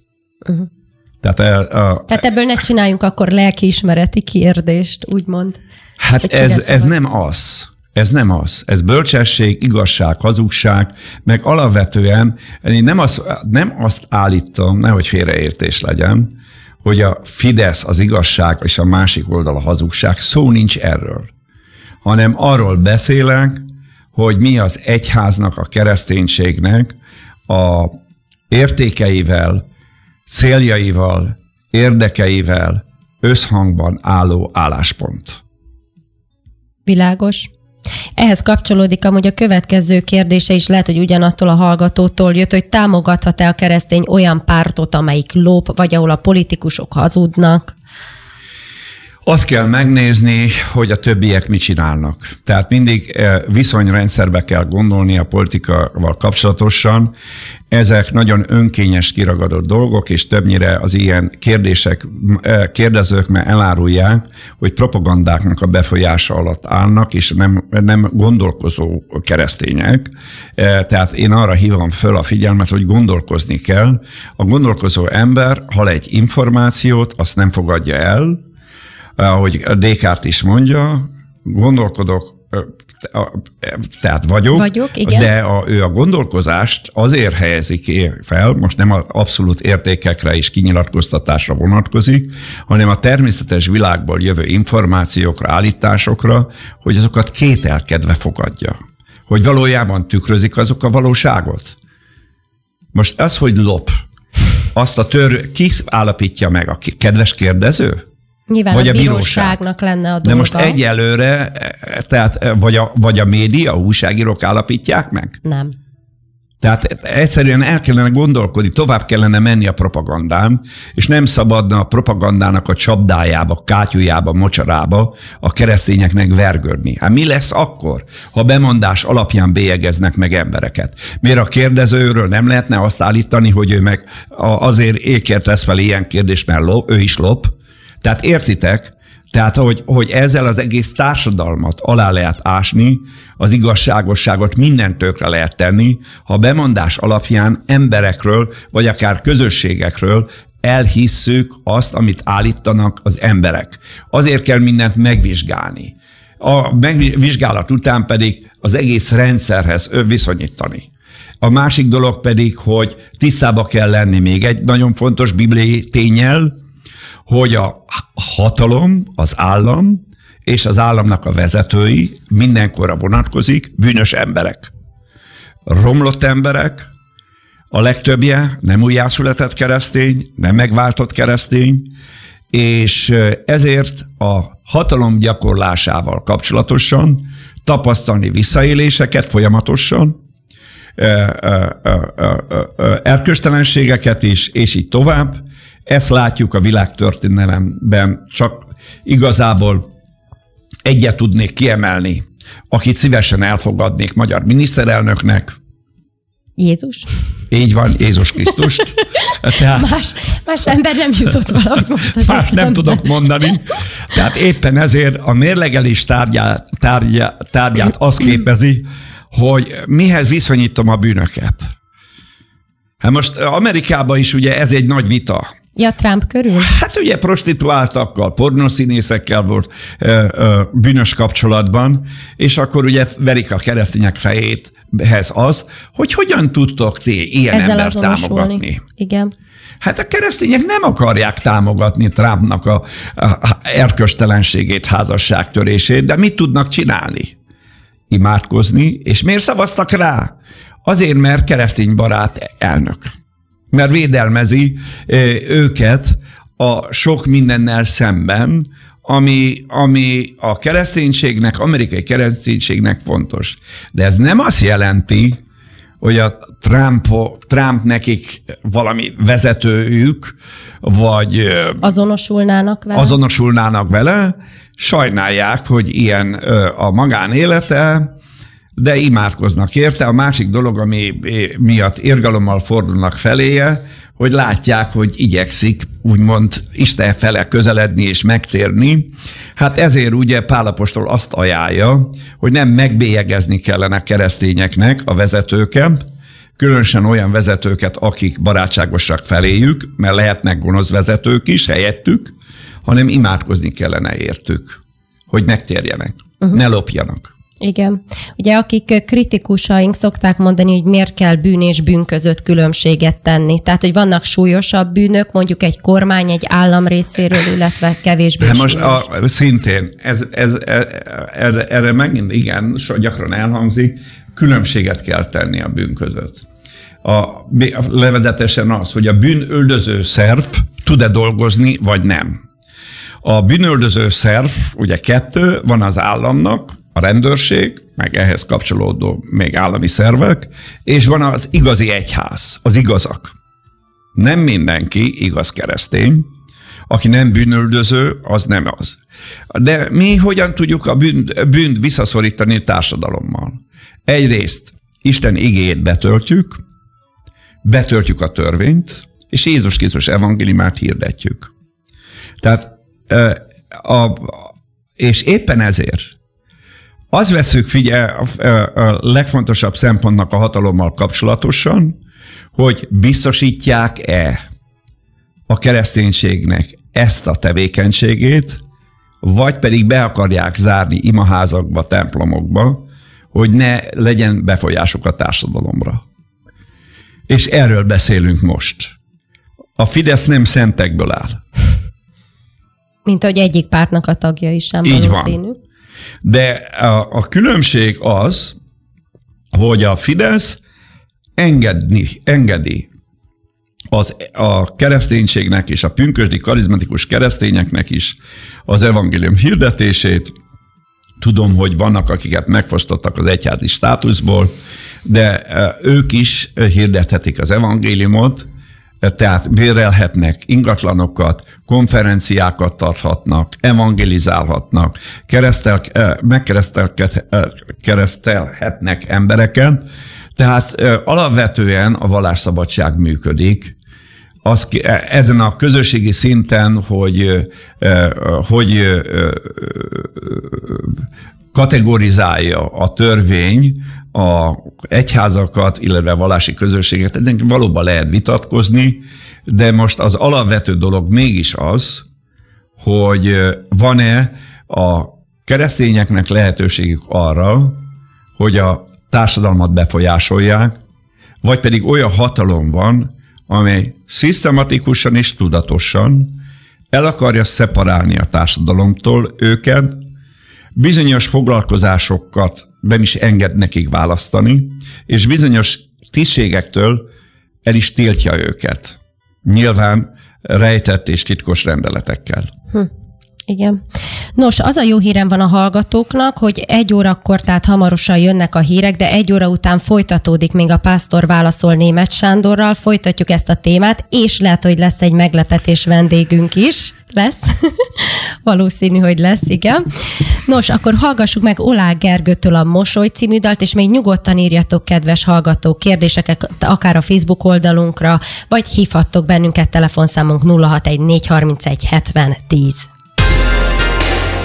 Uh-huh. Tehát, a, a, Tehát ebből ne csináljunk akkor lelkiismereti kérdést, úgymond. Hát ez, ez nem az. Ez nem az. Ez bölcsesség, igazság, hazugság, meg alapvetően én nem azt, nem azt állítom, nehogy félreértés legyen, hogy a Fidesz az igazság, és a másik oldal a hazugság. Szó nincs erről. Hanem arról beszélek, hogy mi az egyháznak, a kereszténységnek a értékeivel, céljaival, érdekeivel összhangban álló álláspont. Világos. Ehhez kapcsolódik amúgy a következő kérdése is, lehet, hogy ugyanattól a hallgatótól jött, hogy támogathat-e a keresztény olyan pártot, amelyik lop, vagy ahol a politikusok hazudnak? Azt kell megnézni, hogy a többiek mit csinálnak. Tehát mindig eh, viszonyrendszerbe kell gondolni a politikával kapcsolatosan. Ezek nagyon önkényes, kiragadott dolgok, és többnyire az ilyen kérdések, eh, kérdezők már elárulják, hogy propagandáknak a befolyása alatt állnak, és nem, nem gondolkozó keresztények. Eh, tehát én arra hívom föl a figyelmet, hogy gondolkozni kell. A gondolkozó ember, ha egy információt, azt nem fogadja el, ahogy Descartes is mondja, gondolkodok, tehát vagyok, vagyok igen. de a, ő a gondolkozást azért helyezik fel, most nem az abszolút értékekre és kinyilatkoztatásra vonatkozik, hanem a természetes világból jövő információkra, állításokra, hogy azokat kételkedve fogadja. Hogy valójában tükrözik azok a valóságot. Most az, hogy lop, azt a tör, ki állapítja meg? A kedves kérdező? Nyilván vagy a, a bíróságnak bíróság. lenne a dolga. De most egyelőre, tehát vagy a, vagy a média, a újságírók állapítják meg? Nem. Tehát egyszerűen el kellene gondolkodni, tovább kellene menni a propagandán, és nem szabadna a propagandának a csapdájába, kátyújába, mocsarába a keresztényeknek vergődni. Hát mi lesz akkor, ha bemondás alapján bélyegeznek meg embereket? Miért a kérdezőről nem lehetne azt állítani, hogy ő meg azért ékért tesz fel ilyen kérdést, mert lop, ő is lop, tehát értitek, tehát, hogy, hogy ezzel az egész társadalmat alá lehet ásni, az igazságosságot minden tökre lehet tenni, ha bemondás alapján emberekről, vagy akár közösségekről elhisszük azt, amit állítanak az emberek. Azért kell mindent megvizsgálni. A megvizsgálat után pedig az egész rendszerhez viszonyítani. A másik dolog pedig, hogy tisztába kell lenni még egy nagyon fontos bibliai tényel, hogy a hatalom, az állam és az államnak a vezetői mindenkorra vonatkozik bűnös emberek. Romlott emberek, a legtöbbje nem újjászületett keresztény, nem megváltott keresztény, és ezért a hatalom gyakorlásával kapcsolatosan tapasztalni visszaéléseket folyamatosan, erköstelenségeket is, és így tovább, ezt látjuk a világtörténelemben, csak igazából egyet tudnék kiemelni, akit szívesen elfogadnék magyar miniszterelnöknek. Jézus. Így van, Jézus Krisztust. Tehát, más, más ember nem jutott valahogy most. Más nem nem tudok mondani. Tehát éppen ezért a mérlegelés tárgyát, tárgyát, tárgyát az képezi, hogy mihez viszonyítom a bűnöket. Hát most Amerikában is ugye ez egy nagy vita Ja, Trump körül? Hát ugye prostituáltakkal, pornoszínészekkel volt ö, ö, bűnös kapcsolatban, és akkor ugye verik a keresztények fejéthez az, hogy hogyan tudtok ti ilyen Ezzel embert támogatni. Igen. Hát a keresztények nem akarják támogatni Trumpnak a, a erköstelenségét, házasságtörését, de mit tudnak csinálni? Imádkozni, és miért szavaztak rá? Azért, mert keresztény barát elnök mert védelmezi őket a sok mindennel szemben, ami, ami a kereszténységnek, amerikai kereszténységnek fontos. De ez nem azt jelenti, hogy a Trump, Trump nekik valami vezetőjük, vagy azonosulnának vele. Azonosulnának vele, sajnálják, hogy ilyen a magánélete, de imádkoznak érte. A másik dolog, ami miatt érgalommal fordulnak feléje, hogy látják, hogy igyekszik úgymond Isten fele közeledni és megtérni. Hát ezért ugye Pálapostól azt ajánlja, hogy nem megbélyegezni kellene keresztényeknek a vezetőket, különösen olyan vezetőket, akik barátságosak feléjük, mert lehetnek gonosz vezetők is helyettük, hanem imádkozni kellene értük, hogy megtérjenek, uh-huh. ne lopjanak. Igen. Ugye akik kritikusaink szokták mondani, hogy miért kell bűn és bűn között különbséget tenni. Tehát, hogy vannak súlyosabb bűnök, mondjuk egy kormány, egy állam részéről, illetve kevésbé hát most a, szintén, ez, ez, e, erre, erre megint igen, so gyakran elhangzik, különbséget kell tenni a bűn között. A, a levedetesen az, hogy a bűnöldöző szerv tud-e dolgozni, vagy nem. A bűnöldöző szerv, ugye kettő, van az államnak, a rendőrség, meg ehhez kapcsolódó még állami szervek, és van az igazi egyház, az igazak. Nem mindenki igaz keresztény, aki nem bűnöldöző, az nem az. De mi hogyan tudjuk a bűnt, bűnt visszaszorítani társadalommal? Egyrészt Isten igéjét betöltjük, betöltjük a törvényt, és Jézus Krisztus evangéliumát hirdetjük. Tehát, a, és éppen ezért az veszük figyel a legfontosabb szempontnak a hatalommal kapcsolatosan, hogy biztosítják-e a kereszténységnek ezt a tevékenységét, vagy pedig be akarják zárni imaházakba, templomokba, hogy ne legyen befolyásuk a társadalomra. És erről beszélünk most. A Fidesz nem szentekből áll. Mint ahogy egyik pártnak a tagja is sem Így valószínű. Van. De a, a különbség az, hogy a Fidesz engedni, engedi az, a kereszténységnek és a pünkösdi karizmatikus keresztényeknek is az evangélium hirdetését. Tudom, hogy vannak, akiket megfosztottak az egyházi státuszból, de ők is hirdethetik az evangéliumot, tehát bérelhetnek ingatlanokat, konferenciákat tarthatnak, evangelizálhatnak, keresztel, eh, megkeresztelhetnek eh, embereket, tehát eh, alapvetően a vallásszabadság működik, az, ezen a közösségi szinten, hogy, hogy kategorizálja a törvény a egyházakat, illetve vallási közösséget, ezen valóban lehet vitatkozni, de most az alapvető dolog mégis az, hogy van-e a keresztényeknek lehetőségük arra, hogy a társadalmat befolyásolják, vagy pedig olyan hatalom van, amely szisztematikusan és tudatosan el akarja szeparálni a társadalomtól őket, bizonyos foglalkozásokat nem is enged nekik választani, és bizonyos tisztségektől el is tiltja őket. Nyilván rejtett és titkos rendeletekkel. Hm. Igen. Nos, az a jó hírem van a hallgatóknak, hogy egy órakor, tehát hamarosan jönnek a hírek, de egy óra után folytatódik még a pásztor válaszol német Sándorral, folytatjuk ezt a témát, és lehet, hogy lesz egy meglepetés vendégünk is. Lesz. Valószínű, hogy lesz, igen. Nos, akkor hallgassuk meg Olá Gergőtől a Mosoly című dalt, és még nyugodtan írjatok, kedves hallgatók, kérdéseket akár a Facebook oldalunkra, vagy hívhattok bennünket telefonszámunk 061 431 70 10.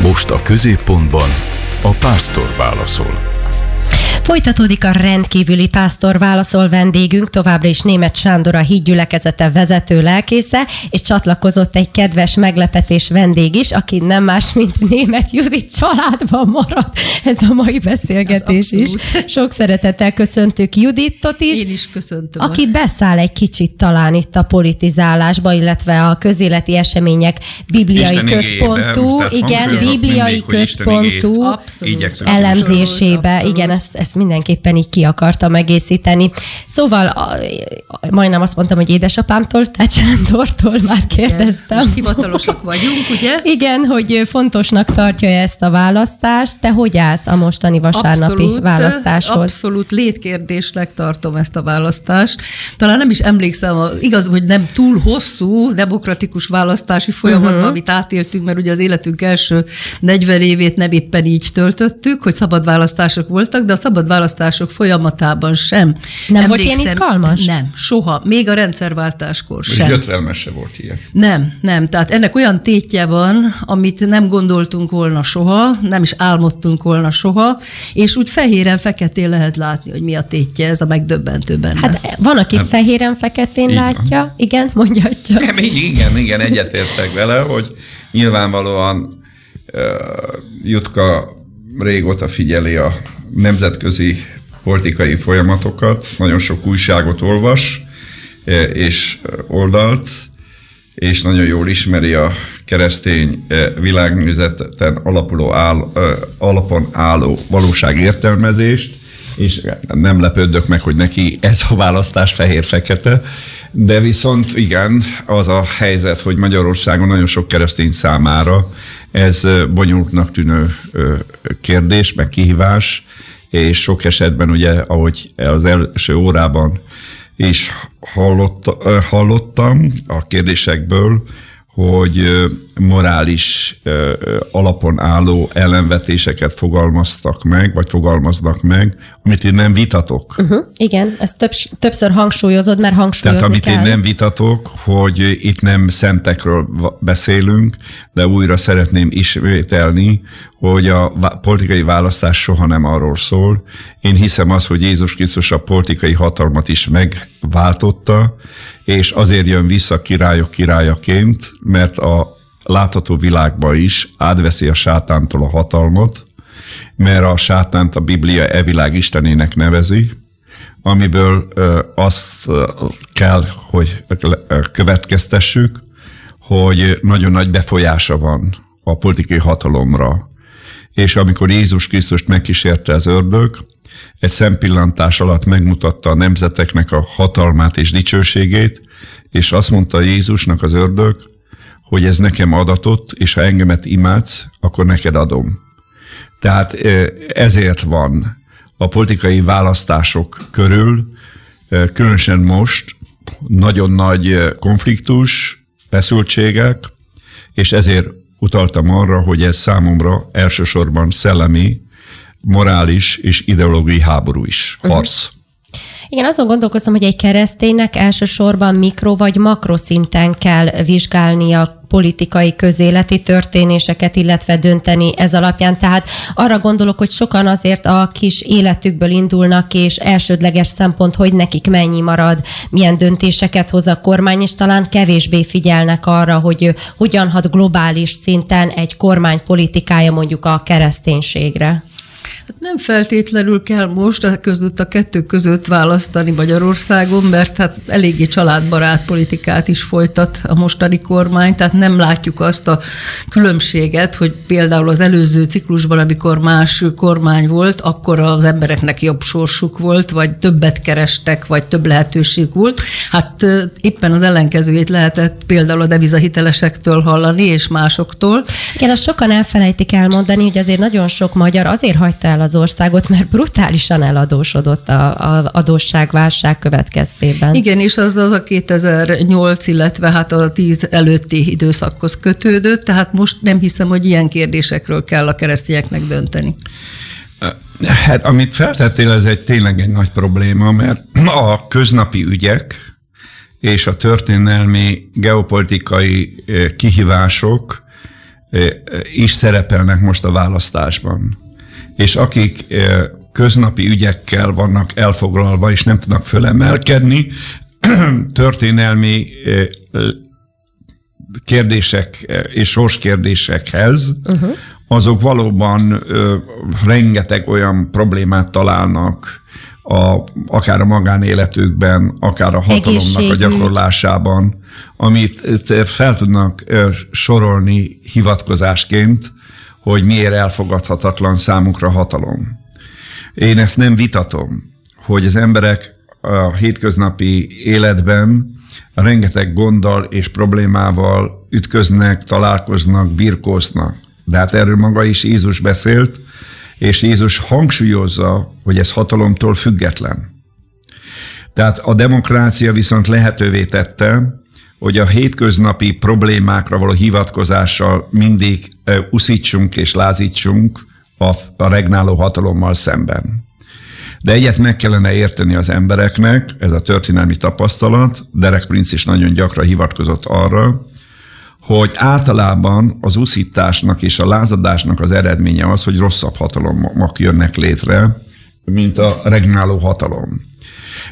Most a középpontban a pásztor válaszol. Folytatódik a rendkívüli pásztor válaszol vendégünk, továbbra is német Sándor a hídgyülekezete vezető lelkésze, és csatlakozott egy kedves meglepetés vendég is, aki nem más, mint német Judit családban maradt ez a mai beszélgetés is. Sok szeretettel köszöntük Juditot is. Én is köszöntöm. Aki beszáll egy kicsit talán itt a politizálásba, illetve a közéleti események bibliai Isten központú, igen, bibliai központú elemzésébe. Abszolút. Igen, ezt, ezt mindenképpen így ki akartam egészíteni. Szóval a, majdnem azt mondtam, hogy édesapámtól, tehát Sándortól már kérdeztem. Igen, hivatalosak vagyunk, ugye? Igen, hogy fontosnak tartja ezt a választást. Te hogy állsz a mostani vasárnapi abszolút, választáshoz? Abszolút létkérdésnek tartom ezt a választást. Talán nem is emlékszem, igaz, hogy nem túl hosszú demokratikus választási folyamatban, uh-huh. amit átéltünk, mert ugye az életünk első 40 évét nem éppen így töltöttük, hogy szabad választások voltak, de a szabad szabad választások folyamatában sem. Nem volt ilyen izgalmas? Nem, soha. Még a rendszerváltáskor sem. Gyötrelmes se volt ilyen. Nem, nem. Tehát ennek olyan tétje van, amit nem gondoltunk volna soha, nem is álmodtunk volna soha, és úgy fehéren-feketén lehet látni, hogy mi a tétje, ez a megdöbbentő benne. Hát van, aki fehéren-feketén látja, van. igen, mondja csak. Nem, igen, igen, egyetértek vele, hogy nyilvánvalóan uh, Jutka régóta figyeli a nemzetközi politikai folyamatokat, nagyon sok újságot olvas és oldalt, és nagyon jól ismeri a keresztény világnézeten alapuló áll, alapon álló valóság értelmezést, és nem lepődök meg, hogy neki ez a választás fehér-fekete, de viszont igen, az a helyzet, hogy Magyarországon nagyon sok keresztény számára ez bonyolultnak tűnő kérdés, meg kihívás, és sok esetben ugye, ahogy az első órában is hallotta, hallottam a kérdésekből, hogy morális alapon álló ellenvetéseket fogalmaztak meg, vagy fogalmaznak meg, amit én nem vitatok. Uh-huh. Igen, ezt több, többször hangsúlyozod, mert hangsúlyozni Tehát amit kell. én nem vitatok, hogy itt nem szentekről beszélünk, de újra szeretném ismételni, hogy a politikai választás soha nem arról szól. Én hiszem az, hogy Jézus Krisztus a politikai hatalmat is megváltotta, és azért jön vissza királyok királyaként, mert a látható világban is átveszi a sátántól a hatalmat, mert a sátánt a Biblia e világ istenének nevezi, amiből azt kell, hogy következtessük, hogy nagyon nagy befolyása van a politikai hatalomra. És amikor Jézus Krisztust megkísérte az ördög, egy szempillantás alatt megmutatta a nemzeteknek a hatalmát és dicsőségét, és azt mondta Jézusnak az ördög, hogy ez nekem adatott, és ha engemet imádsz, akkor neked adom. Tehát ezért van a politikai választások körül, különösen most nagyon nagy konfliktus, feszültségek, és ezért utaltam arra, hogy ez számomra elsősorban szellemi, morális és ideológiai háború is, mhm. harc. Uh-huh. Igen, azon gondolkoztam, hogy egy kereszténynek elsősorban mikro vagy makroszinten kell vizsgálni a politikai közéleti történéseket, illetve dönteni ez alapján. Tehát arra gondolok, hogy sokan azért a kis életükből indulnak, és elsődleges szempont, hogy nekik mennyi marad, milyen döntéseket hoz a kormány, és talán kevésbé figyelnek arra, hogy hogyan hat globális szinten egy kormány politikája mondjuk a kereszténységre. Hát nem feltétlenül kell most a között a kettő között választani Magyarországon, mert hát eléggé családbarát politikát is folytat a mostani kormány, tehát nem látjuk azt a különbséget, hogy például az előző ciklusban, amikor más kormány volt, akkor az embereknek jobb sorsuk volt, vagy többet kerestek, vagy több lehetőség volt. Hát éppen az ellenkezőjét lehetett például a devizahitelesektől hallani, és másoktól. Igen, azt sokan elfelejtik elmondani, hogy azért nagyon sok magyar azért hagyta el el az országot, mert brutálisan eladósodott a, a adósságválság következtében. Igen, és az az a 2008, illetve hát a 10 előtti időszakhoz kötődött, tehát most nem hiszem, hogy ilyen kérdésekről kell a keresztényeknek dönteni. Hát, amit feltettél, ez egy tényleg egy nagy probléma, mert a köznapi ügyek és a történelmi geopolitikai eh, kihívások eh, is szerepelnek most a választásban és akik eh, köznapi ügyekkel vannak elfoglalva, és nem tudnak fölemelkedni, történelmi eh, kérdések eh, és sorskérdésekhez, uh-huh. azok valóban rengeteg olyan problémát találnak, a, akár a magánéletükben, akár a hatalomnak a gyakorlásában, amit fel tudnak sorolni hivatkozásként, hogy miért elfogadhatatlan számukra hatalom. Én ezt nem vitatom, hogy az emberek a hétköznapi életben rengeteg gonddal és problémával ütköznek, találkoznak, birkóznak. De hát erről maga is Jézus beszélt, és Jézus hangsúlyozza, hogy ez hatalomtól független. Tehát a demokrácia viszont lehetővé tette, hogy a hétköznapi problémákra való hivatkozással mindig uszítsunk és lázítsunk a, a regnáló hatalommal szemben. De egyet meg kellene érteni az embereknek, ez a történelmi tapasztalat, Derek Prince is nagyon gyakran hivatkozott arra, hogy általában az uszításnak és a lázadásnak az eredménye az, hogy rosszabb hatalomok jönnek létre, mint a regnáló hatalom.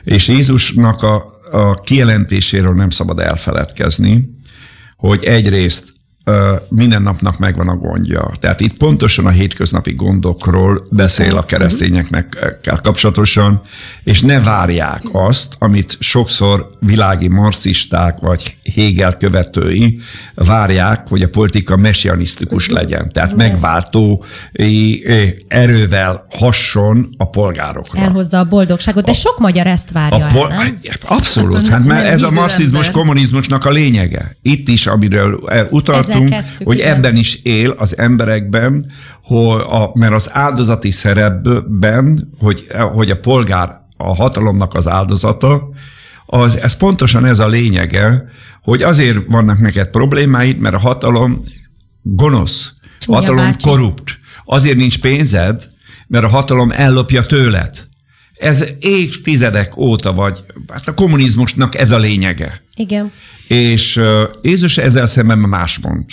És Jézusnak a, a kijelentéséről nem szabad elfeledkezni, hogy egyrészt minden napnak megvan a gondja. Tehát itt pontosan a hétköznapi gondokról beszél a keresztényeknek kapcsolatosan, és ne várják azt, amit sokszor világi marxisták vagy Hegel követői várják, hogy a politika messianisztikus legyen. Tehát megváltó erővel hasson a polgárokra. Elhozza a boldogságot, de a, sok magyar ezt várja a pol- el, nem? Abszolút, hát, hát mert ez a marxizmus, kommunizmusnak a lényege. Itt is, amiről kezdtük, hogy igen. ebben is él az emberekben, hogy a, mert az áldozati szerepben, hogy, hogy a polgár a hatalomnak az áldozata, az, ez pontosan ez a lényege, hogy azért vannak neked problémáid, mert a hatalom gonosz, Csúnya hatalom bácsi. korrupt. Azért nincs pénzed, mert a hatalom ellopja tőled. Ez évtizedek óta vagy, hát a kommunizmusnak ez a lényege. Igen. És Jézus ezzel szemben más mond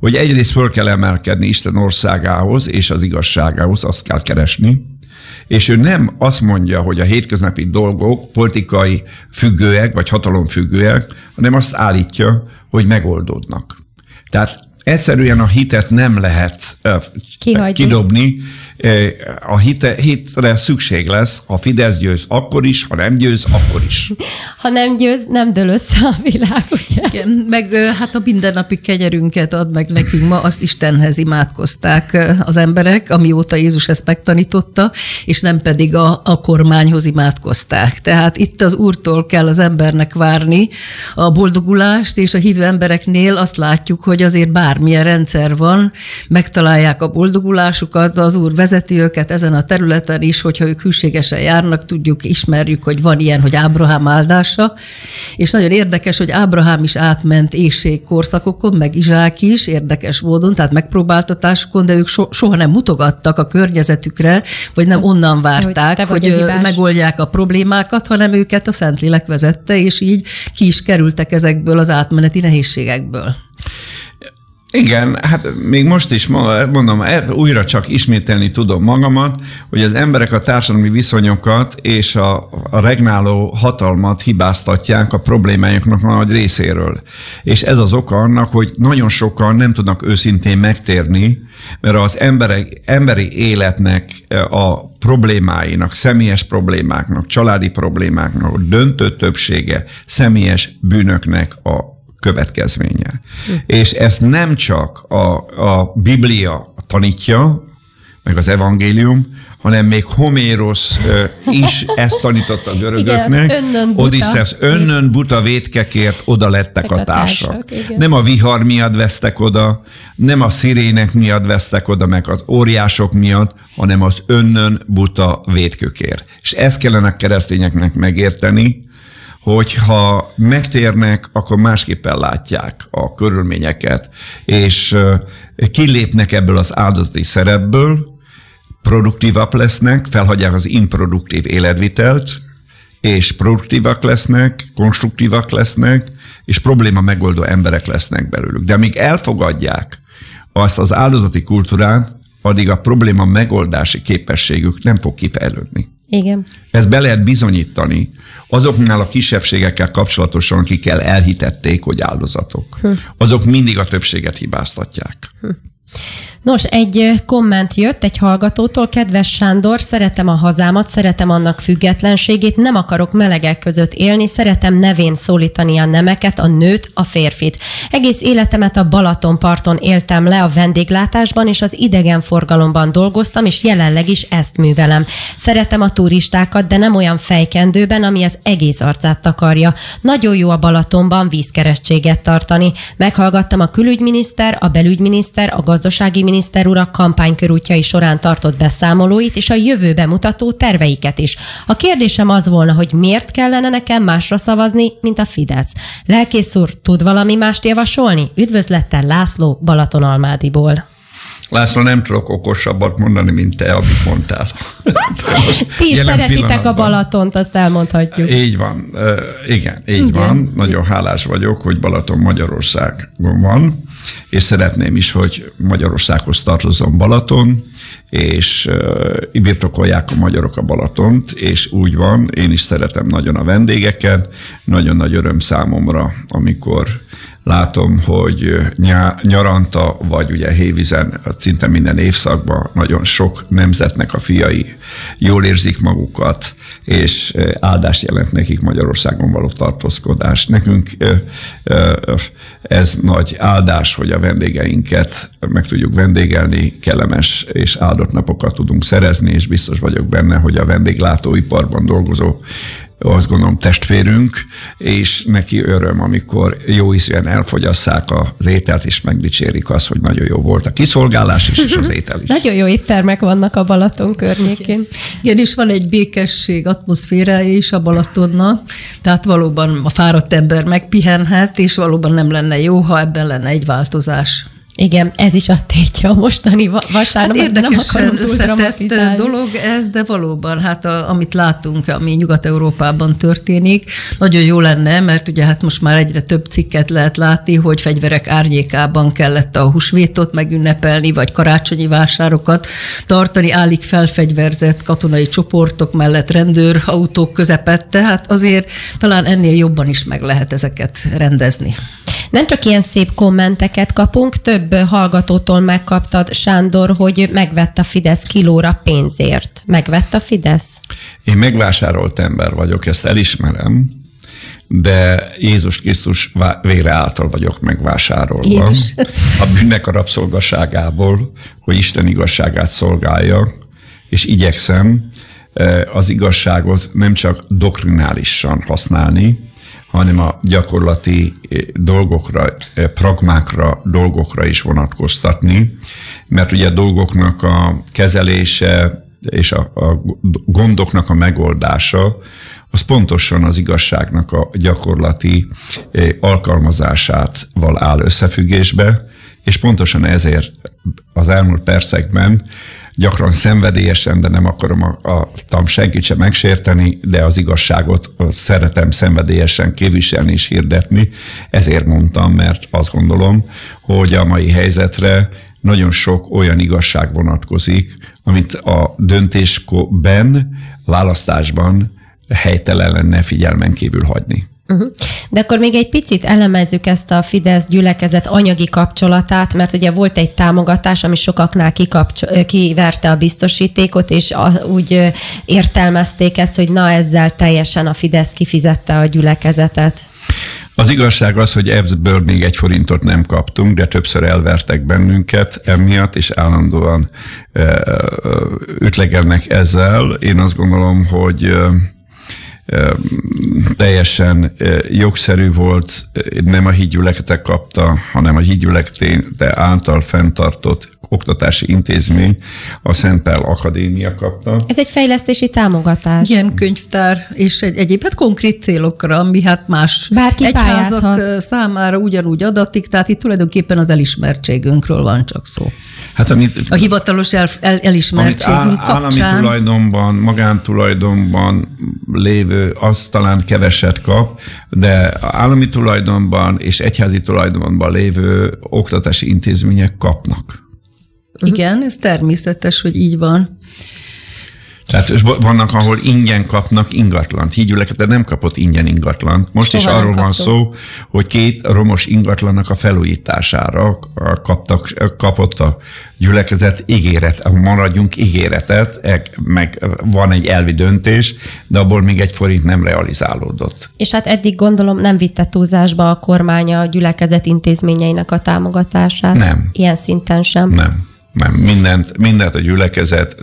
hogy egyrészt föl kell emelkedni Isten országához és az igazságához, azt kell keresni, és ő nem azt mondja, hogy a hétköznapi dolgok politikai függőek, vagy hatalomfüggőek, hanem azt állítja, hogy megoldódnak. Tehát egyszerűen a hitet nem lehet Kihagyni. kidobni, a hite, hitre szükség lesz, ha Fidesz győz akkor is, ha nem győz, akkor is. Ha nem győz, nem dől össze a világ, ugye? Igen, meg hát a mindennapi kenyerünket ad meg nekünk ma, azt Istenhez imádkozták az emberek, amióta Jézus ezt megtanította, és nem pedig a, a kormányhoz imádkozták. Tehát itt az Úrtól kell az embernek várni a boldogulást, és a hívő embereknél azt látjuk, hogy azért bármilyen rendszer van, megtalálják a boldogulásukat, az Úr vezeti őket ezen a területen is, hogyha ők hűségesen járnak, tudjuk, ismerjük, hogy van ilyen, hogy Ábrahám áldása, és nagyon érdekes, hogy Ábrahám is átment éjség korszakokon, meg Izsák is, érdekes módon, tehát megpróbáltatásokon, de ők so, soha nem mutogattak a környezetükre, vagy nem onnan várták, hogy, hogy megoldják a problémákat, hanem őket a Szentlélek vezette, és így ki is kerültek ezekből az átmeneti nehézségekből. Igen, hát még most is mondom, e, újra csak ismételni tudom magamat, hogy az emberek a társadalmi viszonyokat és a, a regnáló hatalmat hibáztatják a problémájuknak nagy részéről. És ez az oka annak, hogy nagyon sokan nem tudnak őszintén megtérni, mert az emberek, emberi életnek a problémáinak, személyes problémáknak, családi problémáknak, döntő többsége személyes bűnöknek a következménye. Hm. És ezt nem csak a, a Biblia tanítja, meg az evangélium, hanem még Homérosz is ezt tanította a görögöknek. Odysseus önnön buta vétkekért oda lettek a társak. Nem a vihar miatt vesztek oda, nem a szirének miatt vesztek oda, meg az óriások miatt, hanem az önnön buta vétkükért. És ezt kellene a keresztényeknek megérteni, hogyha megtérnek, akkor másképpen látják a körülményeket, és kilépnek ebből az áldozati szerepből, produktívak lesznek, felhagyják az improduktív életvitelt, és produktívak lesznek, konstruktívak lesznek, és probléma megoldó emberek lesznek belőlük. De amíg elfogadják azt az áldozati kultúrát, addig a probléma megoldási képességük nem fog kifejlődni. Igen. Ezt be lehet bizonyítani azoknál a kisebbségekkel kapcsolatosan, akikkel elhitették, hogy áldozatok. Hm. Azok mindig a többséget hibáztatják. Hm. Nos, egy komment jött egy hallgatótól. Kedves Sándor, szeretem a hazámat, szeretem annak függetlenségét, nem akarok melegek között élni, szeretem nevén szólítani a nemeket, a nőt, a férfit. Egész életemet a Balatonparton éltem le a vendéglátásban, és az idegenforgalomban dolgoztam, és jelenleg is ezt művelem. Szeretem a turistákat, de nem olyan fejkendőben, ami az egész arcát takarja. Nagyon jó a Balatonban vízkeresztséget tartani. Meghallgattam a külügyminiszter, a belügyminiszter, a gazdasági miniszter urak kampánykörútjai során tartott beszámolóit és a jövőbe mutató terveiket is. A kérdésem az volna, hogy miért kellene nekem másra szavazni, mint a Fidesz. Lelkész úr, tud valami mást javasolni? Üdvözlettel László Balatonalmádiból. László, nem tudok okosabbat mondani, mint te, amit mondtál. Ti is szeretitek a Balatont, azt elmondhatjuk. Így van. Igen, így Igen. van. Nagyon hálás vagyok, hogy Balaton Magyarországon van, és szeretném is, hogy Magyarországhoz tartozom Balaton, és birtokolják a magyarok a Balatont, és úgy van, én is szeretem nagyon a vendégeket, nagyon nagy öröm számomra, amikor látom, hogy nyaranta, vagy ugye hévizen, szinte minden évszakban nagyon sok nemzetnek a fiai jól érzik magukat, és áldást jelent nekik Magyarországon való tartózkodás. Nekünk ez nagy áldás, hogy a vendégeinket meg tudjuk vendégelni, kellemes és áldott napokat tudunk szerezni, és biztos vagyok benne, hogy a vendéglátóiparban dolgozó azt gondolom testvérünk, és neki öröm, amikor jó ízűen elfogyasszák az ételt, és megdicsérik azt, hogy nagyon jó volt a kiszolgálás is, és az étel is. nagyon jó éttermek vannak a Balaton környékén. Igen, és van egy békesség atmoszférája is a Balatonnak, tehát valóban a fáradt ember megpihenhet, és valóban nem lenne jó, ha ebben lenne egy változás. Igen, ez is a tétje a mostani vasárnap. Hát érdekesen összetett dolog ez, de valóban, hát a, amit látunk, ami Nyugat-Európában történik, nagyon jó lenne, mert ugye hát most már egyre több cikket lehet látni, hogy fegyverek árnyékában kellett a húsvétot megünnepelni, vagy karácsonyi vásárokat tartani, állik felfegyverzett katonai csoportok mellett rendőrautók közepette, hát azért talán ennél jobban is meg lehet ezeket rendezni. Nem csak ilyen szép kommenteket kapunk, több hallgatótól megkaptad, Sándor, hogy megvett a Fidesz kilóra pénzért. Megvett a Fidesz? Én megvásárolt ember vagyok, ezt elismerem, de Jézus Krisztus vére által vagyok megvásárolva. Jézus. A bűnnek a rabszolgaságából, hogy Isten igazságát szolgálja, és igyekszem eh, az igazságot nem csak doktrinálisan használni, hanem a gyakorlati eh, dolgokra, eh, pragmákra, dolgokra is vonatkoztatni, mert ugye a dolgoknak a kezelése és a, a gondoknak a megoldása, az pontosan az igazságnak a gyakorlati eh, alkalmazását val áll összefüggésbe, és pontosan ezért az elmúlt percekben gyakran szenvedélyesen, de nem akarom a, a tam senkit sem megsérteni, de az igazságot szeretem szenvedélyesen képviselni és hirdetni. Ezért mondtam, mert azt gondolom, hogy a mai helyzetre nagyon sok olyan igazság vonatkozik, amit a döntésben, választásban helytelen lenne figyelmen kívül hagyni. Uh-huh. De akkor még egy picit elemezzük ezt a Fidesz gyülekezet anyagi kapcsolatát, mert ugye volt egy támogatás, ami sokaknál kikapcs- kiverte a biztosítékot, és a, úgy értelmezték ezt, hogy na ezzel teljesen a Fidesz kifizette a gyülekezetet. Az igazság az, hogy ebből még egy forintot nem kaptunk, de többször elvertek bennünket emiatt, és állandóan ütlegelnek ezzel. Én azt gondolom, hogy teljesen jogszerű volt, nem a hídgyüleketek kapta, hanem a hídgyülekete által fenntartott oktatási intézmény, a Szent Pál Akadémia kapta. Ez egy fejlesztési támogatás. Igen, könyvtár, és egy, egyéb hát konkrét célokra, ami hát más Bárki egyházak pályázhat. számára ugyanúgy adatik, tehát itt tulajdonképpen az elismertségünkről van csak szó. Hát amit, a hivatalos el, el, elismertségünk amit áll, kapcsán. Állami tulajdonban, magántulajdonban lévő, az talán keveset kap, de állami tulajdonban és egyházi tulajdonban lévő oktatási intézmények kapnak. Igen, ez természetes, hogy így van. Tehát vannak, ahol ingyen kapnak ingatlant. Hígyüleket, de nem kapott ingyen ingatlant. Most Soha is arról van szó, hogy két romos ingatlannak a felújítására kaptak, kapott a gyülekezet ígéret, maradjunk ígéretet, meg van egy elvi döntés, de abból még egy forint nem realizálódott. És hát eddig gondolom nem vitte túlzásba a kormány a gyülekezet intézményeinek a támogatását? Nem. Ilyen szinten sem? Nem nem, mindent, mindent a gyülekezet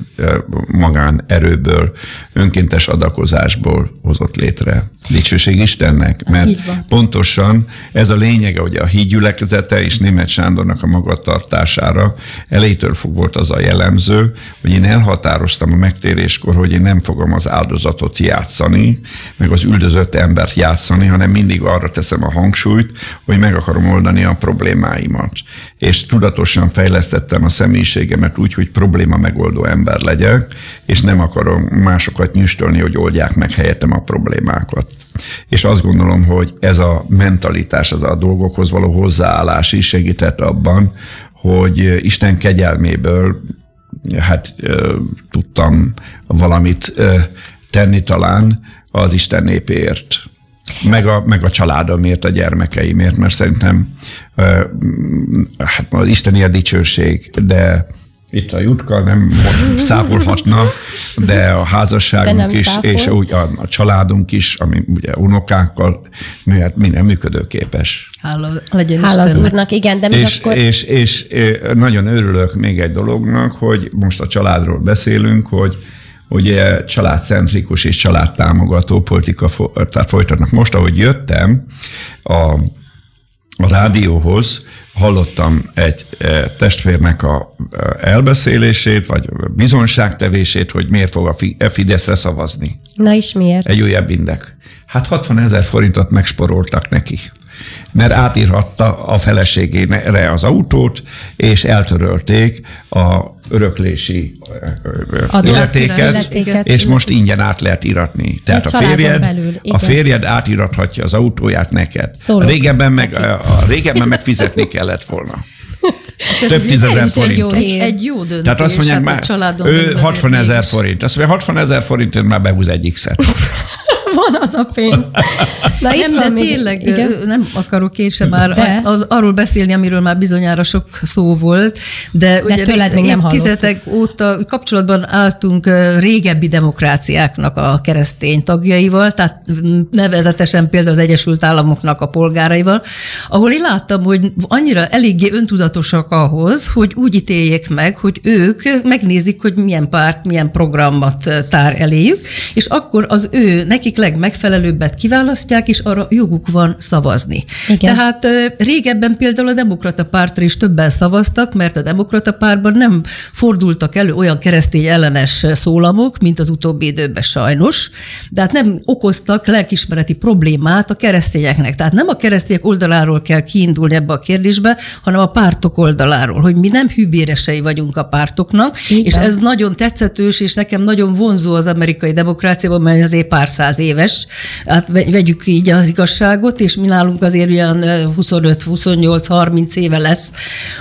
magán erőből, önkéntes adakozásból hozott létre. Dicsőség Istennek, hát mert pontosan ez a lényege, hogy a hídgyülekezete és német Sándornak a magatartására elétől fog volt az a jellemző, hogy én elhatároztam a megtéréskor, hogy én nem fogom az áldozatot játszani, meg az üldözött embert játszani, hanem mindig arra teszem a hangsúlyt, hogy meg akarom oldani a problémáimat. És tudatosan fejlesztettem a személy személyiségemet úgy, hogy probléma megoldó ember legyek, és nem akarom másokat nyüstölni, hogy oldják meg helyettem a problémákat. És azt gondolom, hogy ez a mentalitás, az a dolgokhoz való hozzáállás is segített abban, hogy Isten kegyelméből hát tudtam valamit tenni talán az Isten népéért meg a, meg a családomért, a gyermekeimért, mert szerintem hát az Isteni a dicsőség, de itt a Jutka nem szápolhatna, de a házasságunk de is, szápol. és úgy a, a családunk is, ami ugye unokákkal, hát minden működőképes. Hála, legyen Hála az Úrnak, igen, de még és, akkor... És, és, és nagyon örülök még egy dolognak, hogy most a családról beszélünk, hogy ugye családcentrikus és családtámogató politika tehát folytatnak. Most, ahogy jöttem a, a rádióhoz, hallottam egy e, testvérnek a e, elbeszélését, vagy bizonságtevését, hogy miért fog a e Fideszre szavazni. Na is miért? Egy újabb indek. Hát 60 ezer forintot megsporoltak neki mert átírhatta a feleségére az autót, és eltörölték a öröklési illetéket, és most ingyen át lehet iratni. Tehát a, a férjed, belül, a férjed átirathatja az autóját neked. Szólok régebben meg, a, régebben meg fizetni kellett volna. Hát Több tízezer forint. Egy, egy jó döntés. Tehát azt mondják hát már, ő 60 ezer forint. Azt mondja, 60 ezer forintért már behúz egyik szert. van az a pénz. Na, itt nem, de még, tényleg igen? nem akarok sem már de. az, arról beszélni, amiről már bizonyára sok szó volt, de, de ugye tőled még nem évtizedek óta kapcsolatban álltunk régebbi demokráciáknak a keresztény tagjaival, tehát nevezetesen például az Egyesült Államoknak a polgáraival, ahol én láttam, hogy annyira eléggé öntudatosak ahhoz, hogy úgy ítéljék meg, hogy ők megnézik, hogy milyen párt, milyen programot tár eléjük, és akkor az ő, nekik legmegfelelőbbet kiválasztják, és arra joguk van szavazni. Igen. Tehát régebben például a demokrata pártra is többen szavaztak, mert a demokrata pártban nem fordultak elő olyan keresztény ellenes szólamok, mint az utóbbi időben sajnos, de hát nem okoztak lelkismereti problémát a keresztényeknek. Tehát nem a keresztények oldaláról kell kiindulni ebbe a kérdésbe, hanem a pártok oldaláról, hogy mi nem hűbéresei vagyunk a pártoknak, Igen. és ez nagyon tetszetős, és nekem nagyon vonzó az amerikai demokráciában, mert azért pár száz év éves, hát vegyük így az igazságot, és mi nálunk azért olyan 25-28-30 éve lesz,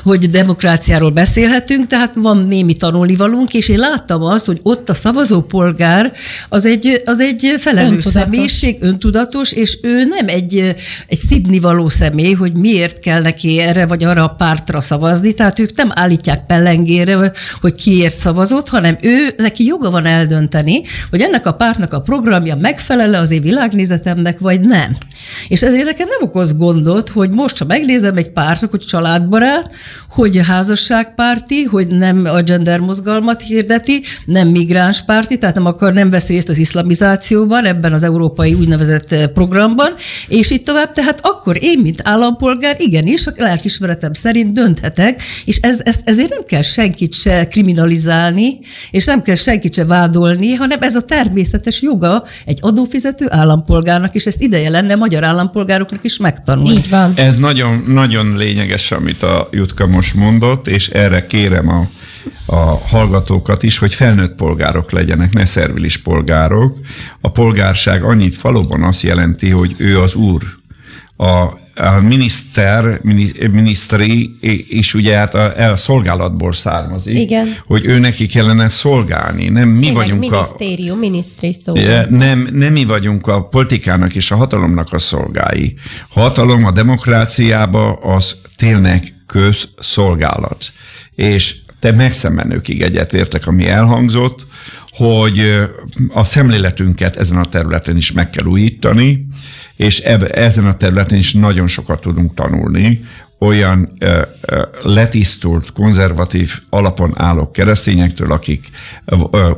hogy demokráciáról beszélhetünk, tehát van némi tanulnivalunk, és én láttam azt, hogy ott a szavazópolgár az egy, az egy felelős öntudatos. személyiség, öntudatos, és ő nem egy, egy szidnivaló személy, hogy miért kell neki erre vagy arra a pártra szavazni, tehát ők nem állítják pellengére, hogy kiért szavazott, hanem ő, neki joga van eldönteni, hogy ennek a pártnak a programja megfelel megfelel az én világnézetemnek, vagy nem. És ezért nekem nem okoz gondot, hogy most, ha megnézem egy pártok, hogy családbarát, hogy házasságpárti, hogy nem a gender mozgalmat hirdeti, nem migránspárti, tehát nem akar, nem vesz részt az iszlamizációban, ebben az európai úgynevezett eh, programban, és így tovább, tehát akkor én, mint állampolgár, igenis, a lelkismeretem szerint dönthetek, és ez, ez, ezért nem kell senkit se kriminalizálni, és nem kell senkit se vádolni, hanem ez a természetes joga egy adófizető állampolgárnak, és ezt ideje lenne magyar állampolgároknak is megtanulni. Így van. Ez nagyon, nagyon lényeges, amit a Jutka most mondott, és erre kérem a, a hallgatókat is, hogy felnőtt polgárok legyenek, ne szervilis polgárok. A polgárság annyit valóban azt jelenti, hogy ő az úr. A a miniszter, miniszteri is ugye hát a, a szolgálatból származik, Igen. hogy ő neki kellene szolgálni. Nem mi Tényleg, vagyunk minisztérium, a... minisztri szó. Nem, nem mi vagyunk a politikának és a hatalomnak a szolgái. Hatalom a demokráciába az tényleg közszolgálat. És te megszemenőkig egyetértek, ami elhangzott, hogy a szemléletünket ezen a területen is meg kell újítani, és eb- ezen a területen is nagyon sokat tudunk tanulni, olyan ö, ö, letisztult, konzervatív alapon álló keresztényektől, akik, ö,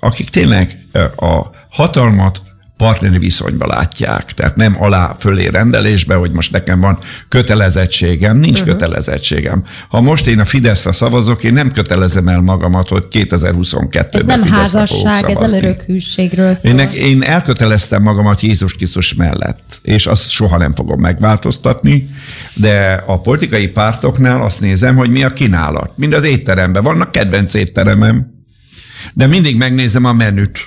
akik tényleg a hatalmat partneri viszonyba látják. Tehát nem alá fölé rendelésbe, hogy most nekem van kötelezettségem, nincs uh-huh. kötelezettségem. Ha most én a Fideszre szavazok, én nem kötelezem el magamat, hogy 2022-ben Ez nem Fideszre házasság, ez nem örökhűségről szól. Én, én elköteleztem magamat Jézus Krisztus mellett, és azt soha nem fogom megváltoztatni, de a politikai pártoknál azt nézem, hogy mi a kínálat. Mind az étteremben. Vannak kedvenc étteremem, de mindig megnézem a menüt,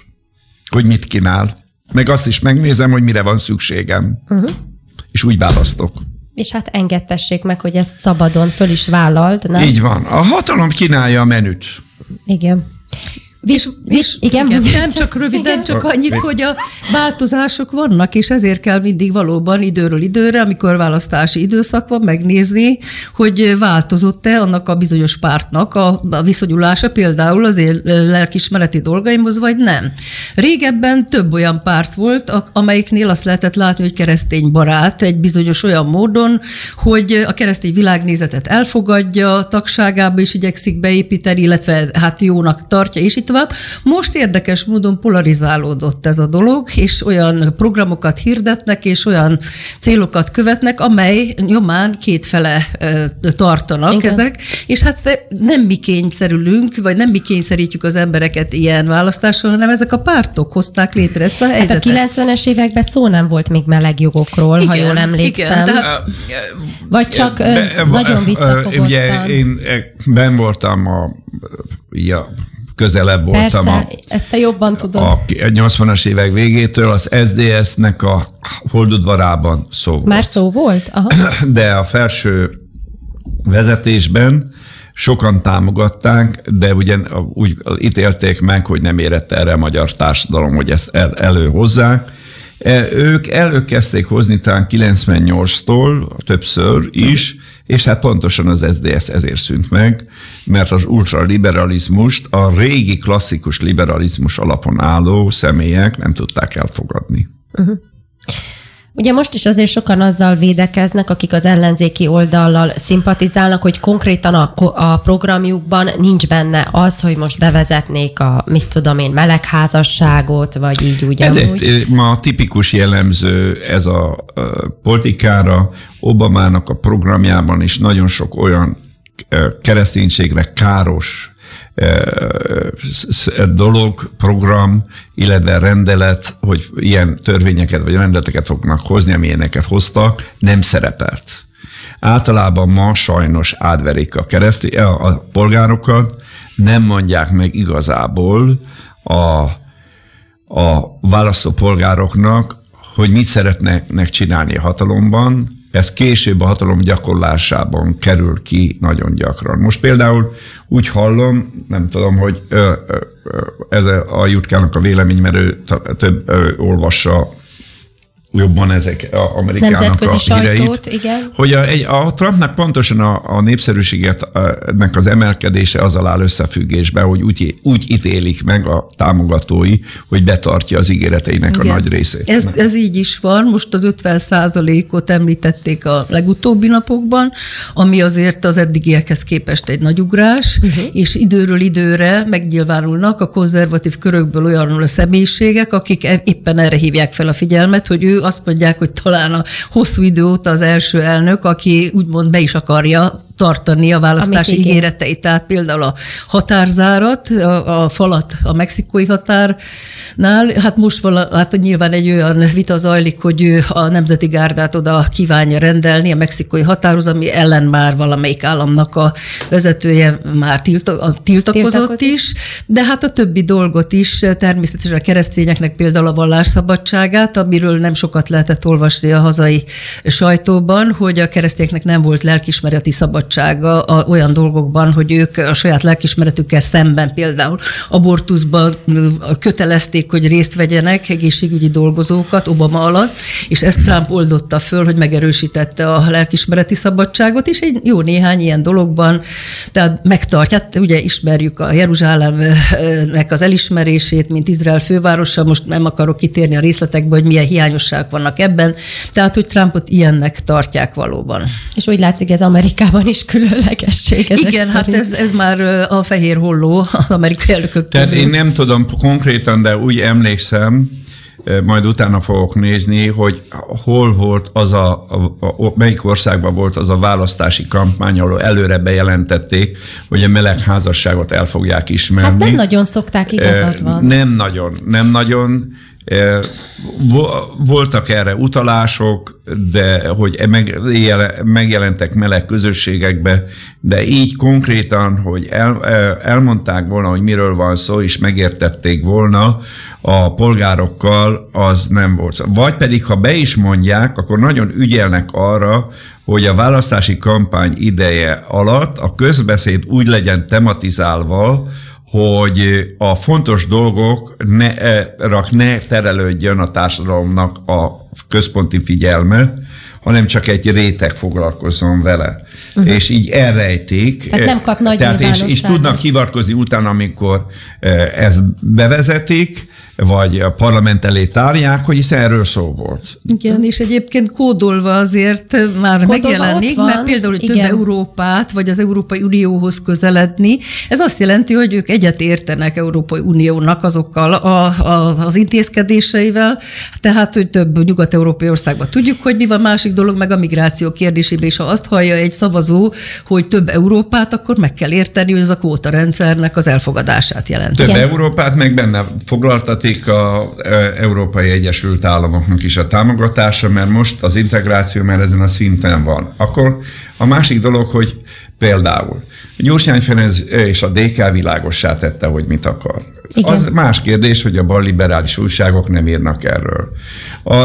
hogy mit kínál meg azt is megnézem, hogy mire van szükségem. Uh-huh. És úgy választok. És hát engedtessék meg, hogy ezt szabadon föl is vállalt, nem? Így van. A hatalom kínálja a menüt. Igen. És, és igen, igen nem csak röviden, igen. csak annyit, hogy a változások vannak, és ezért kell mindig valóban időről időre, amikor választási időszak van, megnézni, hogy változott-e annak a bizonyos pártnak a, a viszonyulása például az én lelkismereti dolgaimhoz, vagy nem. Régebben több olyan párt volt, amelyiknél azt lehetett látni, hogy keresztény barát egy bizonyos olyan módon, hogy a keresztény világnézetet elfogadja, tagságába is igyekszik beépíteni, illetve hát jónak tartja, és itt tovább. Most érdekes módon polarizálódott ez a dolog, és olyan programokat hirdetnek, és olyan célokat követnek, amely nyomán kétfele tartanak Igen. ezek, és hát nem mi kényszerülünk, vagy nem mi kényszerítjük az embereket ilyen választáson, hanem ezek a pártok hozták létre ezt a helyzetet. Hát a 90-es években szó nem volt még meleg jogokról, igen, ha jól emlékszem. Igen, de, vagy csak be, nagyon visszafogottan. Ugye én ben voltam a, ja, közelebb voltam. Persze, a, ezt te jobban tudod. A 80-as évek végétől az SDS-nek a holdudvarában szó volt. Már szó volt? Aha. De a felső vezetésben sokan támogatták, de ugye úgy ítélték meg, hogy nem érett erre a magyar társadalom, hogy ezt el, előhozzák. E, ők előkezdték hozni talán 98-tól többször is, és hát pontosan az SDS ezért szűnt meg, mert az ultraliberalizmust a régi klasszikus liberalizmus alapon álló személyek nem tudták elfogadni. Uh-huh. Ugye most is azért sokan azzal védekeznek, akik az ellenzéki oldallal szimpatizálnak, hogy konkrétan a, a programjukban nincs benne az, hogy most bevezetnék a, mit tudom én, melegházasságot, vagy így úgy Ez egy, ma tipikus jellemző ez a, a politikára. Obamának a programjában is nagyon sok olyan kereszténységre káros dolog, program, illetve rendelet, hogy ilyen törvényeket vagy rendeleteket fognak hozni, amilyeneket hoztak, nem szerepelt. Általában ma sajnos átverik a, kereszti, a polgárokat, nem mondják meg igazából a, a választópolgároknak, hogy mit szeretnek csinálni a hatalomban, ez később a hatalom gyakorlásában kerül ki nagyon gyakran. Most például úgy hallom, nem tudom, hogy ez a Jutkának a vélemény, mert ő több olvassa jobban ezek a Amerikának Nemzetközi a híreit, sajtót, igen. Hogy a, egy, a Trumpnak pontosan a, a népszerűséget ennek az emelkedése az áll összefüggésbe, hogy úgy, úgy ítélik meg a támogatói, hogy betartja az ígéreteinek igen. a nagy részét. Ez, ez így is van, most az 50 ot említették a legutóbbi napokban, ami azért az eddigiekhez képest egy nagy ugrás, uh-huh. és időről időre megnyilvánulnak a konzervatív körökből olyan a személyiségek, akik e- éppen erre hívják fel a figyelmet, hogy ő azt mondják, hogy talán a hosszú idő óta az első elnök, aki úgymond be is akarja tartani a választási ígéreteit. Tehát például a határzárat, a, a falat a mexikói határnál, hát most vala, hát nyilván egy olyan vita zajlik, hogy ő a Nemzeti Gárdát oda kívánja rendelni a mexikói határhoz, ami ellen már valamelyik államnak a vezetője már tiltakozott, tiltakozott is, de hát a többi dolgot is, természetesen a keresztényeknek például a vallásszabadságát, amiről nem sokat lehetett olvasni a hazai sajtóban, hogy a keresztényeknek nem volt lelkismereti szabadság szabadsága a, olyan dolgokban, hogy ők a saját lelkismeretükkel szemben például abortuszban kötelezték, hogy részt vegyenek egészségügyi dolgozókat Obama alatt, és ezt Trump oldotta föl, hogy megerősítette a lelkismereti szabadságot, és egy jó néhány ilyen dologban, tehát megtartja, hát ugye ismerjük a Jeruzsálemnek az elismerését, mint Izrael fővárosa, most nem akarok kitérni a részletekbe, hogy milyen hiányosságok vannak ebben, tehát hogy Trumpot ilyennek tartják valóban. És úgy látszik, ez Amerikában is különlegesség. Igen, hát szerint. hát ez, ez már a fehér holló az amerikai elnökök Tehát közül. én nem tudom konkrétan, de úgy emlékszem, majd utána fogok nézni, hogy hol volt az a, a, a melyik országban volt az a választási kampány, ahol előre bejelentették, hogy a melegházasságot el fogják ismerni. Hát nem nagyon szokták, igazad van. Nem nagyon, nem nagyon. Voltak erre utalások, de hogy e megjelentek meleg közösségekbe, de így konkrétan, hogy el, elmondták volna, hogy miről van szó, és megértették volna a polgárokkal, az nem volt. Vagy pedig, ha be is mondják, akkor nagyon ügyelnek arra, hogy a választási kampány ideje alatt a közbeszéd úgy legyen tematizálva, hogy a fontos dolgok ne, e, ne terelődjön a társadalomnak a központi figyelme, hanem csak egy réteg foglalkozzon vele. Uh-huh. És így elrejték. Tehát nem kap nagy tehát és, és tudnak hivatkozni utána, amikor e, ezt bevezetik, vagy a parlament elé tárják, hogy hiszen erről szó volt. Igen, és egyébként kódolva azért már kódolva megjelenik, mert például, hogy több Európát, vagy az Európai Unióhoz közeledni, ez azt jelenti, hogy ők egyet értenek Európai Uniónak azokkal a, a, az intézkedéseivel, tehát, hogy több nyugat-európai országban tudjuk, hogy mi van, másik dolog meg a migráció kérdésében, és ha azt hallja egy szavazó, hogy több Európát, akkor meg kell érteni, hogy ez a kvóta rendszernek az elfogadását jelenti. Több Igen. Európát meg benne foglaltat megszületik a e, Európai Egyesült Államoknak is a támogatása, mert most az integráció már ezen a szinten van. Akkor a másik dolog, hogy például Gyurcsány Ferenc és a DK világossá tette, hogy mit akar. Igen. Az más kérdés, hogy a balliberális újságok nem írnak erről. A,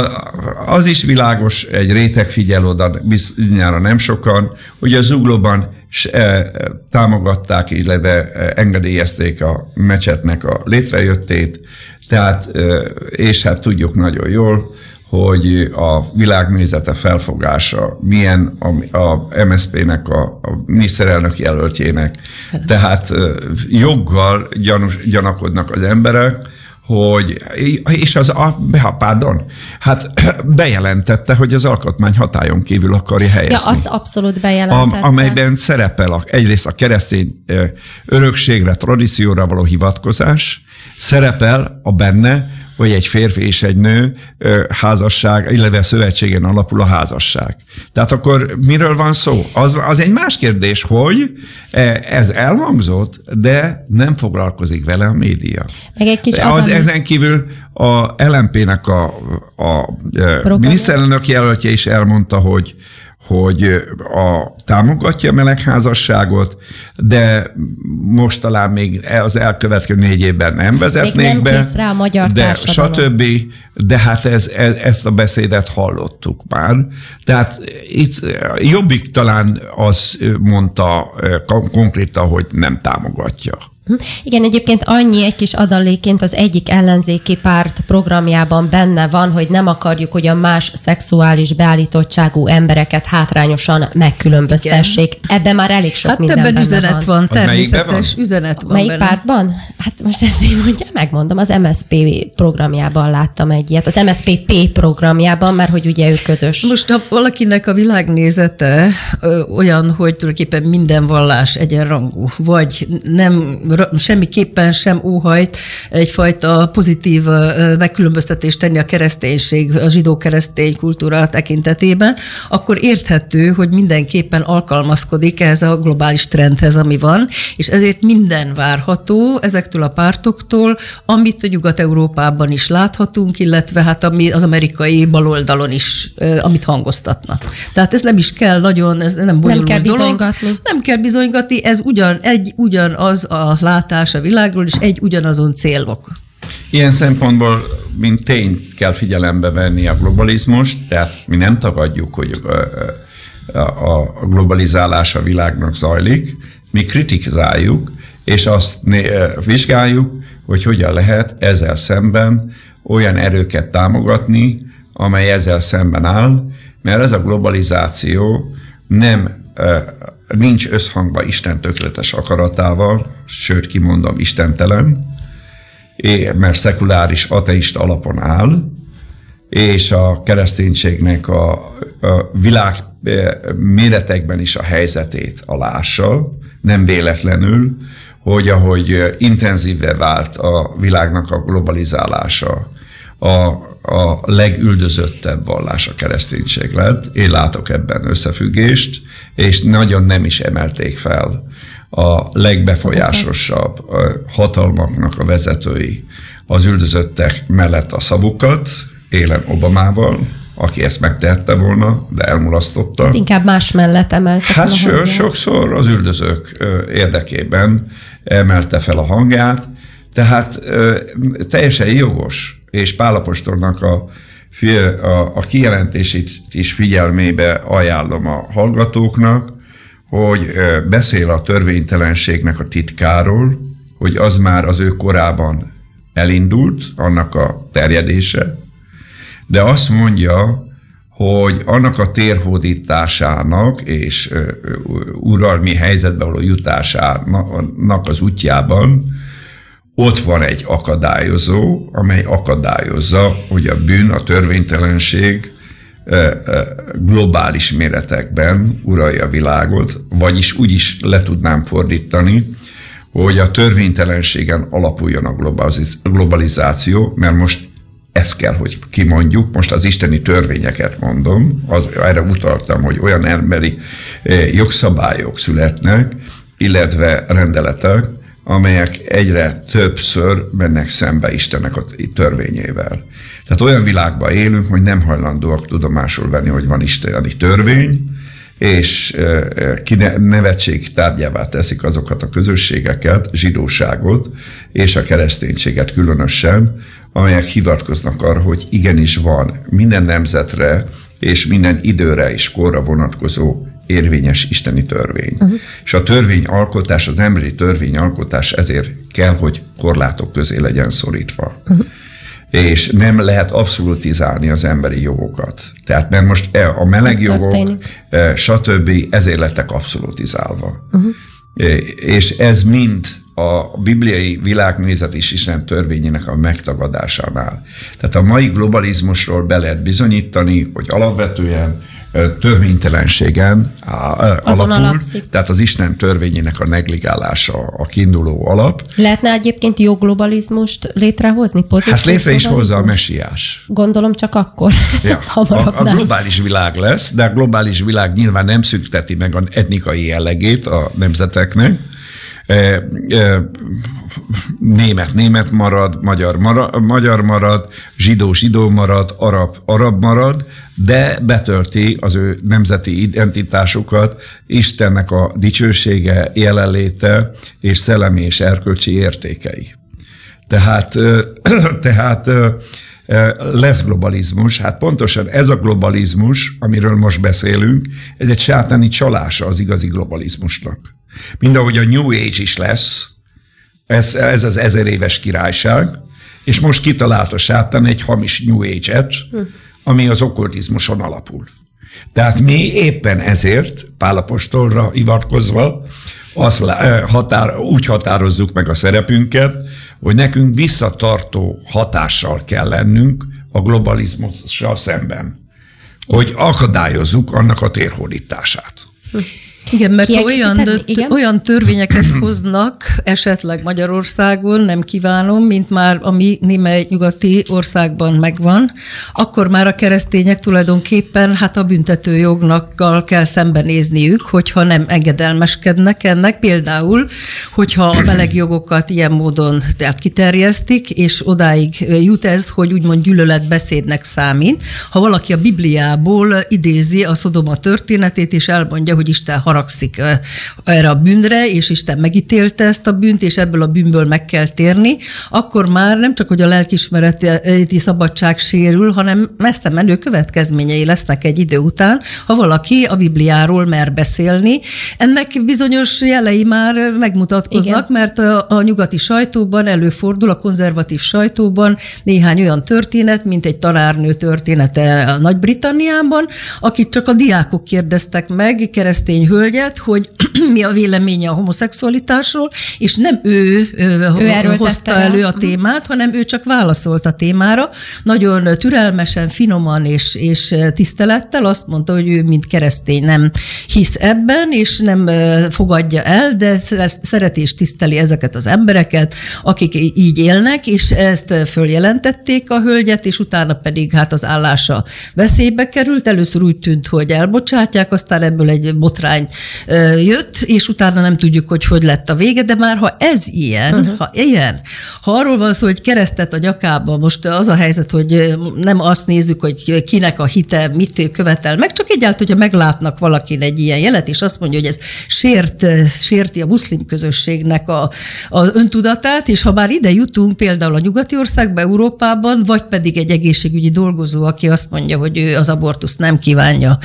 az is világos, egy réteg figyel oda, bizonyára nem sokan, hogy a zuglóban e, támogatták, illetve engedélyezték a mecsetnek a létrejöttét, tehát, és hát tudjuk nagyon jól, hogy a világnézete felfogása milyen a, a MSZP-nek, a, a miniszterelnök jelöltjének. Szerint. Tehát joggal gyanús, gyanakodnak az emberek, hogy, és az, a, pardon, hát bejelentette, hogy az alkotmány hatályon kívül akarja helyezni. Ja, azt abszolút bejelentette. A, amelyben szerepel a, egyrészt a keresztény örökségre, tradícióra való hivatkozás, szerepel a benne, hogy egy férfi és egy nő házasság, illetve szövetségen alapul a házasság. Tehát akkor miről van szó? Az, az egy más kérdés, hogy e, ez elhangzott, de nem foglalkozik vele a média. Meg egy kis az, ezen kívül a LMP-nek a, a, a miniszterelnök jelöltje is elmondta, hogy hogy a, támogatja a melegházasságot, de most talán még az elkövetkező négy évben nem vezetnék még nem be. rá a magyar de stb. De hát ez, ez, ezt a beszédet hallottuk már. Tehát itt Jobbik talán az mondta konkrétan, hogy nem támogatja. Igen, egyébként annyi egy kis adaléként az egyik ellenzéki párt programjában benne van, hogy nem akarjuk, hogy a más szexuális beállítottságú embereket hátrányosan megkülönböztessék. Igen. Ebben már elég sok hát minden ebben benne üzenet van, van természetes van? üzenet van Melyik benne. pártban? Hát most ezt én mondja, megmondom, az MSP programjában láttam egy ilyet. Az MSPP programjában, mert hogy ugye ő közös. Most ha valakinek a világnézete ö, olyan, hogy tulajdonképpen minden vallás egyenrangú, vagy nem semmiképpen sem óhajt egyfajta pozitív megkülönböztetést tenni a kereszténység, a zsidó-keresztény kultúra tekintetében, akkor érthető, hogy mindenképpen alkalmazkodik ehhez a globális trendhez, ami van, és ezért minden várható ezektől a pártoktól, amit a Nyugat-Európában is láthatunk, illetve hát ami az amerikai baloldalon is, amit hangoztatnak. Tehát ez nem is kell nagyon, ez nem bonyolult Nem kell dolog. Nem kell bizonygatni, ez ugyan, egy, ugyanaz a látás a világról, és egy ugyanazon célok. Ilyen szempontból, mint tényt kell figyelembe venni a globalizmust, tehát mi nem tagadjuk, hogy a globalizálás a világnak zajlik, mi kritizáljuk, és azt vizsgáljuk, hogy hogyan lehet ezzel szemben olyan erőket támogatni, amely ezzel szemben áll, mert ez a globalizáció nem nincs összhangba Isten tökéletes akaratával, sőt kimondom, istentelen, mert szekuláris ateista alapon áll, és a kereszténységnek a, a világ méretekben is a helyzetét alássa, nem véletlenül, hogy ahogy intenzíve vált a világnak a globalizálása, a, a legüldözöttebb vallás a kereszténység lett. Én látok ebben összefüggést, és nagyon nem is emelték fel a legbefolyásosabb hatalmaknak a vezetői az üldözöttek mellett a szavukat, élen Obamával, aki ezt megtehette volna, de elmulasztotta. Hát inkább más mellett emelte Hát fel a sokszor az üldözők érdekében emelte fel a hangját, tehát teljesen jogos, és Pálapostolnak a, a, a kijelentését is figyelmébe ajánlom a hallgatóknak, hogy beszél a törvénytelenségnek a titkáról, hogy az már az ő korában elindult, annak a terjedése, de azt mondja, hogy annak a térhódításának és uralmi helyzetbe való jutásának az útjában ott van egy akadályozó, amely akadályozza, hogy a bűn, a törvénytelenség globális méretekben uralja a világot, vagyis úgy is le tudnám fordítani, hogy a törvénytelenségen alapuljon a globalizáció, mert most ezt kell, hogy kimondjuk, most az isteni törvényeket mondom, az, erre utaltam, hogy olyan emberi jogszabályok születnek, illetve rendeletek, amelyek egyre többször mennek szembe Istennek a törvényével. Tehát olyan világban élünk, hogy nem hajlandóak tudomásul venni, hogy van isteni törvény, és nevetség tárgyává teszik azokat a közösségeket, zsidóságot és a kereszténységet különösen, amelyek hivatkoznak arra, hogy igenis van minden nemzetre és minden időre és korra vonatkozó érvényes isteni törvény. Uh-huh. És a törvényalkotás, az emberi törvényalkotás ezért kell, hogy korlátok közé legyen szorítva. Uh-huh. És nem lehet abszolutizálni az emberi jogokat. Tehát mert most e, a meleg jogok. E, stb. ezért lettek abszolutizálva. Uh-huh. És ez mind a bibliai világnézet és Isten törvényének a megtagadásánál. Tehát a mai globalizmusról be lehet bizonyítani, hogy alapvetően törvénytelenségen alapul, alapszik. tehát az Isten törvényének a negligálása a kiinduló alap. Lehetne egyébként globalizmust létrehozni? Pozitív hát létre is hozza a mesiás. Gondolom csak akkor. Ja, a, a globális világ lesz, de a globális világ nyilván nem szünteti meg az etnikai jellegét a nemzeteknek, német német marad, magyar marad, magyar marad, zsidó zsidó marad, arab arab marad, de betölti az ő nemzeti identitásukat Istennek a dicsősége, jelenléte és szellemi és erkölcsi értékei. Tehát, tehát lesz globalizmus. Hát pontosan ez a globalizmus, amiről most beszélünk, ez egy sátáni csalása az igazi globalizmusnak. Mind ahogy a New Age is lesz, ez, ez az ezer éves királyság, és most kitalált a sátán egy hamis New Age-et, ami az okkultizmuson alapul. Tehát mi éppen ezért, Pálapostolra hivatkozva, azt határ, úgy határozzuk meg a szerepünket, hogy nekünk visszatartó hatással kell lennünk a globalizmussal szemben. Hogy akadályozzuk annak a térhódítását. Igen, mert ha olyan, Igen? olyan törvényeket hoznak esetleg Magyarországon, nem kívánom, mint már ami némely nyugati országban megvan, akkor már a keresztények tulajdonképpen hát a büntetőjognak kell szembenézniük, hogyha nem engedelmeskednek ennek. Például, hogyha a melegjogokat ilyen módon tehát kiterjesztik, és odáig jut ez, hogy úgymond gyűlöletbeszédnek számít. Ha valaki a Bibliából idézi a Szodoma történetét, és elmondja, hogy Isten harag haragszik erre a bűnre, és Isten megítélte ezt a bűnt, és ebből a bűnből meg kell térni, akkor már nem csak, hogy a lelkismereti szabadság sérül, hanem messze menő következményei lesznek egy idő után, ha valaki a Bibliáról mer beszélni. Ennek bizonyos jelei már megmutatkoznak, Igen. mert a, a nyugati sajtóban előfordul, a konzervatív sajtóban néhány olyan történet, mint egy tanárnő története a Nagy-Britanniában, akit csak a diákok kérdeztek meg, keresztény hölgy, hölgyet, hogy mi a véleménye a homoszexualitásról, és nem ő, ő hozta elő a témát, hanem ő csak válaszolt a témára. Nagyon türelmesen, finoman és, és tisztelettel azt mondta, hogy ő mint keresztény nem hisz ebben, és nem fogadja el, de szereti és tiszteli ezeket az embereket, akik így élnek, és ezt följelentették a hölgyet, és utána pedig hát az állása veszélybe került. Először úgy tűnt, hogy elbocsátják, aztán ebből egy botrány jött, és utána nem tudjuk, hogy hogy lett a vége, de már ha ez ilyen, uh-huh. ha ilyen, ha arról van szó, hogy keresztet a nyakába, most az a helyzet, hogy nem azt nézzük, hogy kinek a hite mit követel meg, csak egyáltalán, hogyha meglátnak valakin egy ilyen jelet, és azt mondja, hogy ez sért, sérti a muszlim közösségnek a, a öntudatát, és ha már ide jutunk, például a nyugati országban, Európában, vagy pedig egy egészségügyi dolgozó, aki azt mondja, hogy ő az abortuszt nem kívánja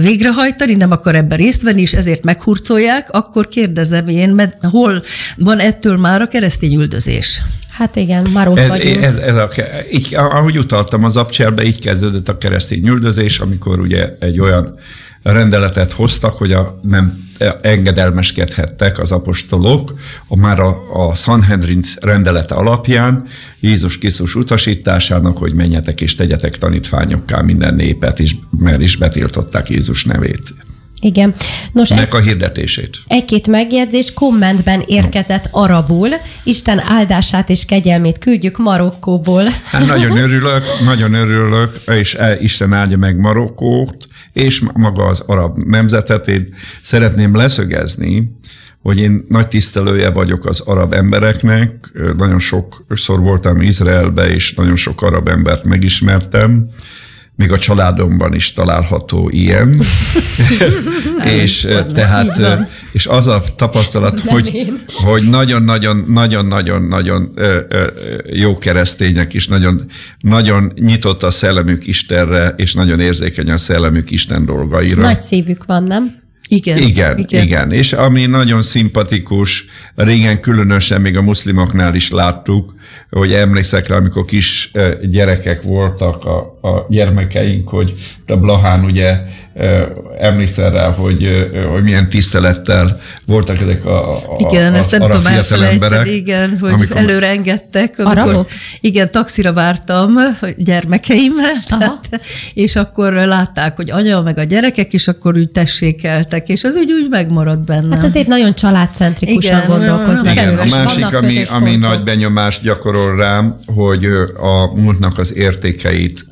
végrehajtani, nem akar ebben részt venni, és ezért meghurcolják, akkor kérdezem én, mert hol van ettől már a keresztény üldözés? Hát igen, már ott ez, vagyunk. Ez, ez a, így, ahogy utaltam az abcserbe, így kezdődött a keresztény üldözés, amikor ugye egy olyan rendeletet hoztak, hogy a, nem engedelmeskedhettek az apostolok, a már a, a Sanhedrin rendelete alapján Jézus Krisztus utasításának, hogy menjetek és tegyetek tanítványokká minden népet, is, mert is betiltották Jézus nevét. Igen. Nos, Nek a hirdetését. Egy-két megjegyzés kommentben érkezett arabul. Isten áldását és kegyelmét küldjük Marokkóból. Hát nagyon örülök, nagyon örülök, és e, Isten áldja meg Marokkót, és maga az arab nemzetet. Én szeretném leszögezni, hogy én nagy tisztelője vagyok az arab embereknek. Nagyon sokszor voltam Izraelbe, és nagyon sok arab embert megismertem még a családomban is található ilyen. és tehát, és az a tapasztalat, hogy, hogy nagyon-nagyon, nagyon-nagyon-nagyon jó keresztények is, nagyon, nagyon nyitott a szellemük Istenre, és nagyon érzékeny a szellemük Isten dolgaira. Nagy szívük van, nem? Igen, igen, igen. igen. És ami nagyon szimpatikus, régen különösen még a muszlimoknál is láttuk, hogy emlékszek rá, amikor kis gyerekek voltak a, a gyermekeink, hogy a Blahán ugye emlékszel rá, hogy, hogy milyen tisztelettel voltak ezek a, a Igen, a, ezt nem tudom elfelejteni, igen, hogy amikor... előre engedtek, amikor Arabok? igen, taxira vártam gyermekeimmel, tehát, és akkor látták, hogy anya meg a gyerekek, és akkor úgy tessékeltek, és az úgy, úgy megmaradt bennem. Hát azért nagyon családcentrikusan igen, gondolkoznak. Igen, a másik, ami, ami nagy benyomást gyakorol rám, hogy a múltnak az értékeit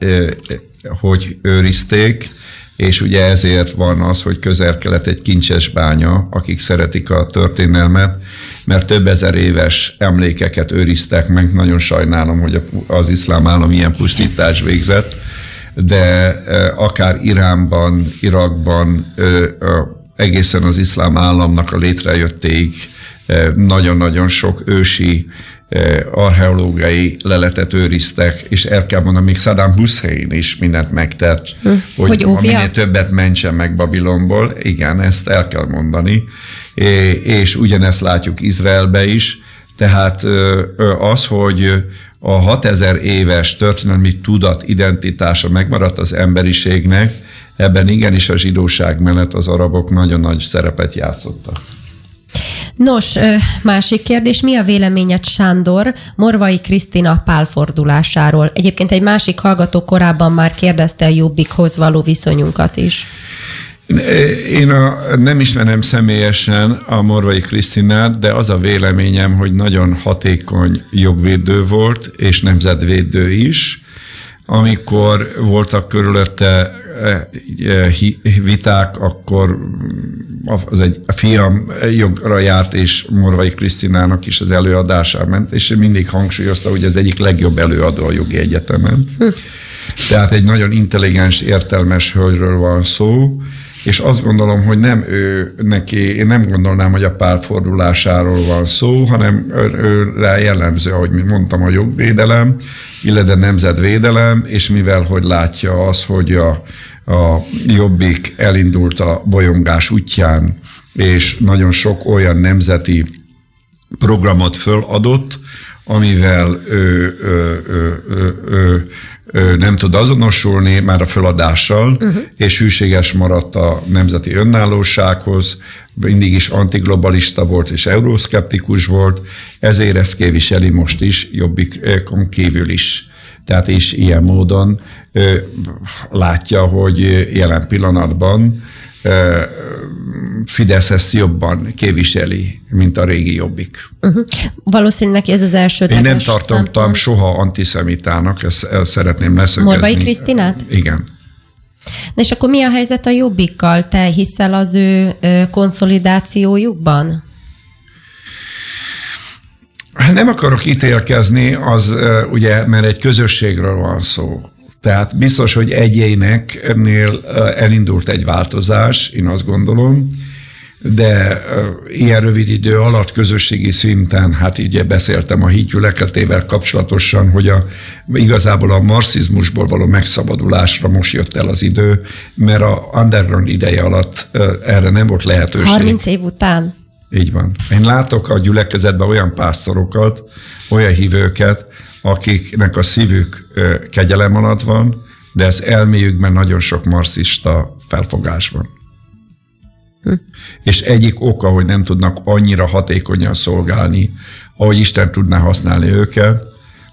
hogy őrizték, és ugye ezért van az, hogy közel-kelet egy kincses bánya, akik szeretik a történelmet, mert több ezer éves emlékeket őriztek meg. Nagyon sajnálom, hogy az iszlám állam ilyen pusztítás végzett, de akár Iránban, Irakban, egészen az iszlám államnak a létrejöttéig nagyon-nagyon sok ősi archeológiai leletet őriztek, és el kell mondanom, még Saddam Hussein is mindent megtett, hm. hogy, hogy minél többet mentsen meg Babilonból. Igen, ezt el kell mondani. És ugyanezt látjuk Izraelbe is. Tehát az, hogy a 6000 éves történelmi tudat identitása megmaradt az emberiségnek, ebben igenis a zsidóság mellett az arabok nagyon nagy szerepet játszottak. Nos, másik kérdés, mi a véleményed Sándor Morvai Krisztina pálfordulásáról? Egyébként egy másik hallgató korábban már kérdezte a Jobbikhoz való viszonyunkat is. Én a, nem ismerem személyesen a Morvai Krisztinát, de az a véleményem, hogy nagyon hatékony jogvédő volt, és nemzetvédő is. Amikor voltak körülötte viták, akkor az egy a fiam jogra járt, és Morvai Krisztinának is az előadásán ment, és mindig hangsúlyozta, hogy az egyik legjobb előadó a jogi egyetemen. Hm. Tehát egy nagyon intelligens, értelmes hölgyről van szó, és azt gondolom, hogy nem ő neki, én nem gondolnám, hogy a párfordulásáról van szó, hanem ő rá jellemző, ahogy mondtam, a jogvédelem, illetve nemzetvédelem, és mivel hogy látja az, hogy a, a Jobbik elindult a bolyongás útján, és nagyon sok olyan nemzeti programot föladott, amivel ő, ő, ő, ő, ő nem tud azonosulni már a föladással, uh-huh. és hűséges maradt a nemzeti önállósághoz, mindig is antiglobalista volt és euroszkeptikus volt, ezért ezt képviseli most is, jobbikon kívül is. Tehát is ilyen módon látja, hogy jelen pillanatban Fidesz ezt jobban képviseli, mint a régi jobbik. Uh-huh. Valószínűleg ez az első. Én nem tartottam szempont. soha antiszemitának, ezt, ezt szeretném leszögezni. Morvai Krisztinát? Igen. Na és akkor mi a helyzet a jobbikkal? Te hiszel az ő konszolidációjukban? Hát nem akarok ítélkezni, az ugye, mert egy közösségről van szó. Tehát biztos, hogy egyének ennél elindult egy változás, én azt gondolom, de ilyen rövid idő alatt közösségi szinten, hát így beszéltem a hídgyüleketével kapcsolatosan, hogy a, igazából a marxizmusból való megszabadulásra most jött el az idő, mert a underground ideje alatt erre nem volt lehetőség. 30 év után. Így van. Én látok a gyülekezetben olyan pásztorokat, olyan hívőket, akiknek a szívük kegyelem alatt van, de ez elméjükben nagyon sok marxista felfogás van. Hm. És egyik oka, hogy nem tudnak annyira hatékonyan szolgálni, ahogy Isten tudná használni őket,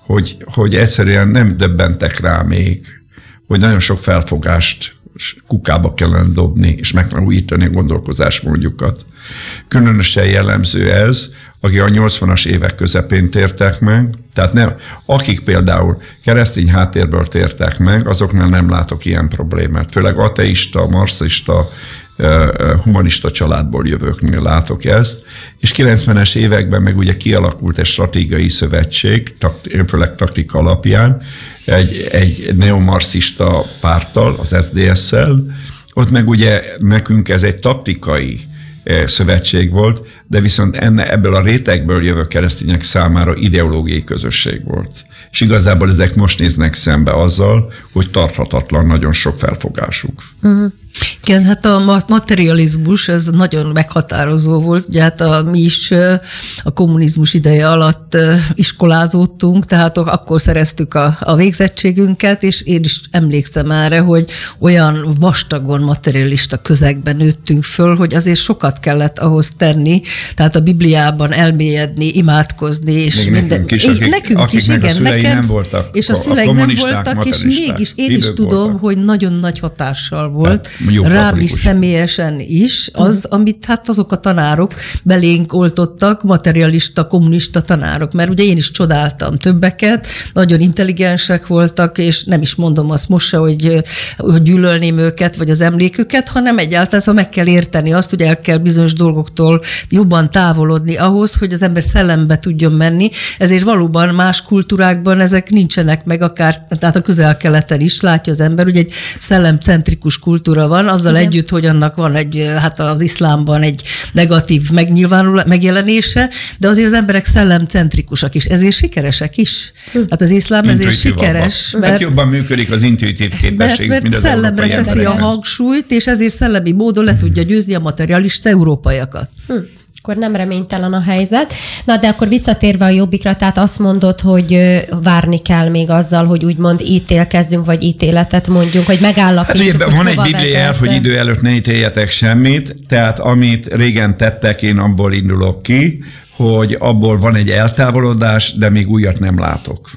hogy, hogy egyszerűen nem döbbentek rá még, hogy nagyon sok felfogást kukába kellene dobni, és meg kell újítani a gondolkozásmódjukat. Különösen jellemző ez, akik a 80-as évek közepén tértek meg, tehát nem, akik például keresztény háttérből tértek meg, azoknál nem látok ilyen problémát. Főleg ateista, marxista, humanista családból jövőknél látok ezt, és 90-es években meg ugye kialakult egy stratégiai szövetség, főleg taktika alapján, egy, egy neomarxista párttal, az SDS-szel, ott meg ugye nekünk ez egy taktikai szövetség volt, de viszont enne, ebből a rétegből jövő keresztények számára ideológiai közösség volt. És igazából ezek most néznek szembe azzal, hogy tarthatatlan nagyon sok felfogásuk. Uh-huh. Igen, hát a materializmus ez nagyon meghatározó volt. Ugye hát a, mi is a kommunizmus ideje alatt iskolázódtunk, tehát akkor szereztük a, a végzettségünket, és én is emlékszem erre, hogy olyan vastagon materialista közegben nőttünk föl, hogy azért sokat kellett ahhoz tenni, tehát a Bibliában elmélyedni, imádkozni, és Még minden. Nekünk is, akik, nekünk is igen, nekem, nem voltak, és a szüleim nem voltak, és mégis én is tudom, voltak. hogy nagyon nagy hatással volt. Hát, rám is személyesen is, az, uh amit hát azok a tanárok belénk oltottak, materialista, kommunista tanárok, mert ugye én is csodáltam többeket, nagyon intelligensek voltak, és nem is mondom azt most se, hogy, hogy gyűlölném őket, vagy az emléküket, hanem egyáltalán szóval meg kell érteni azt, hogy el kell bizonyos dolgoktól jobban távolodni ahhoz, hogy az ember szellembe tudjon menni, ezért valóban más kultúrákban ezek nincsenek meg, akár, tehát a közel-keleten is látja az ember, hogy egy szellemcentrikus kultúra van, azzal Igen. együtt, hogy annak van egy, hát az iszlámban egy negatív megnyilvánul, megjelenése, de azért az emberek szellemcentrikusak is, ezért sikeresek is. Hm. Hát az iszlám ezért sikeres. Mert, mert jobban működik az intuitív képesség, mert, mert szellemre teszi a hangsúlyt, és ezért szellemi módon le tudja győzni a materialista európaiakat. Hm akkor nem reménytelen a helyzet. Na, de akkor visszatérve a jobbikra, tehát azt mondod, hogy várni kell még azzal, hogy úgymond ítélkezzünk, vagy ítéletet mondjunk, hogy megállapítsuk, hát, ugye, Van egy biblia elf, hogy idő előtt ne ítéljetek semmit, tehát amit régen tettek, én abból indulok ki, hogy abból van egy eltávolodás, de még újat nem látok.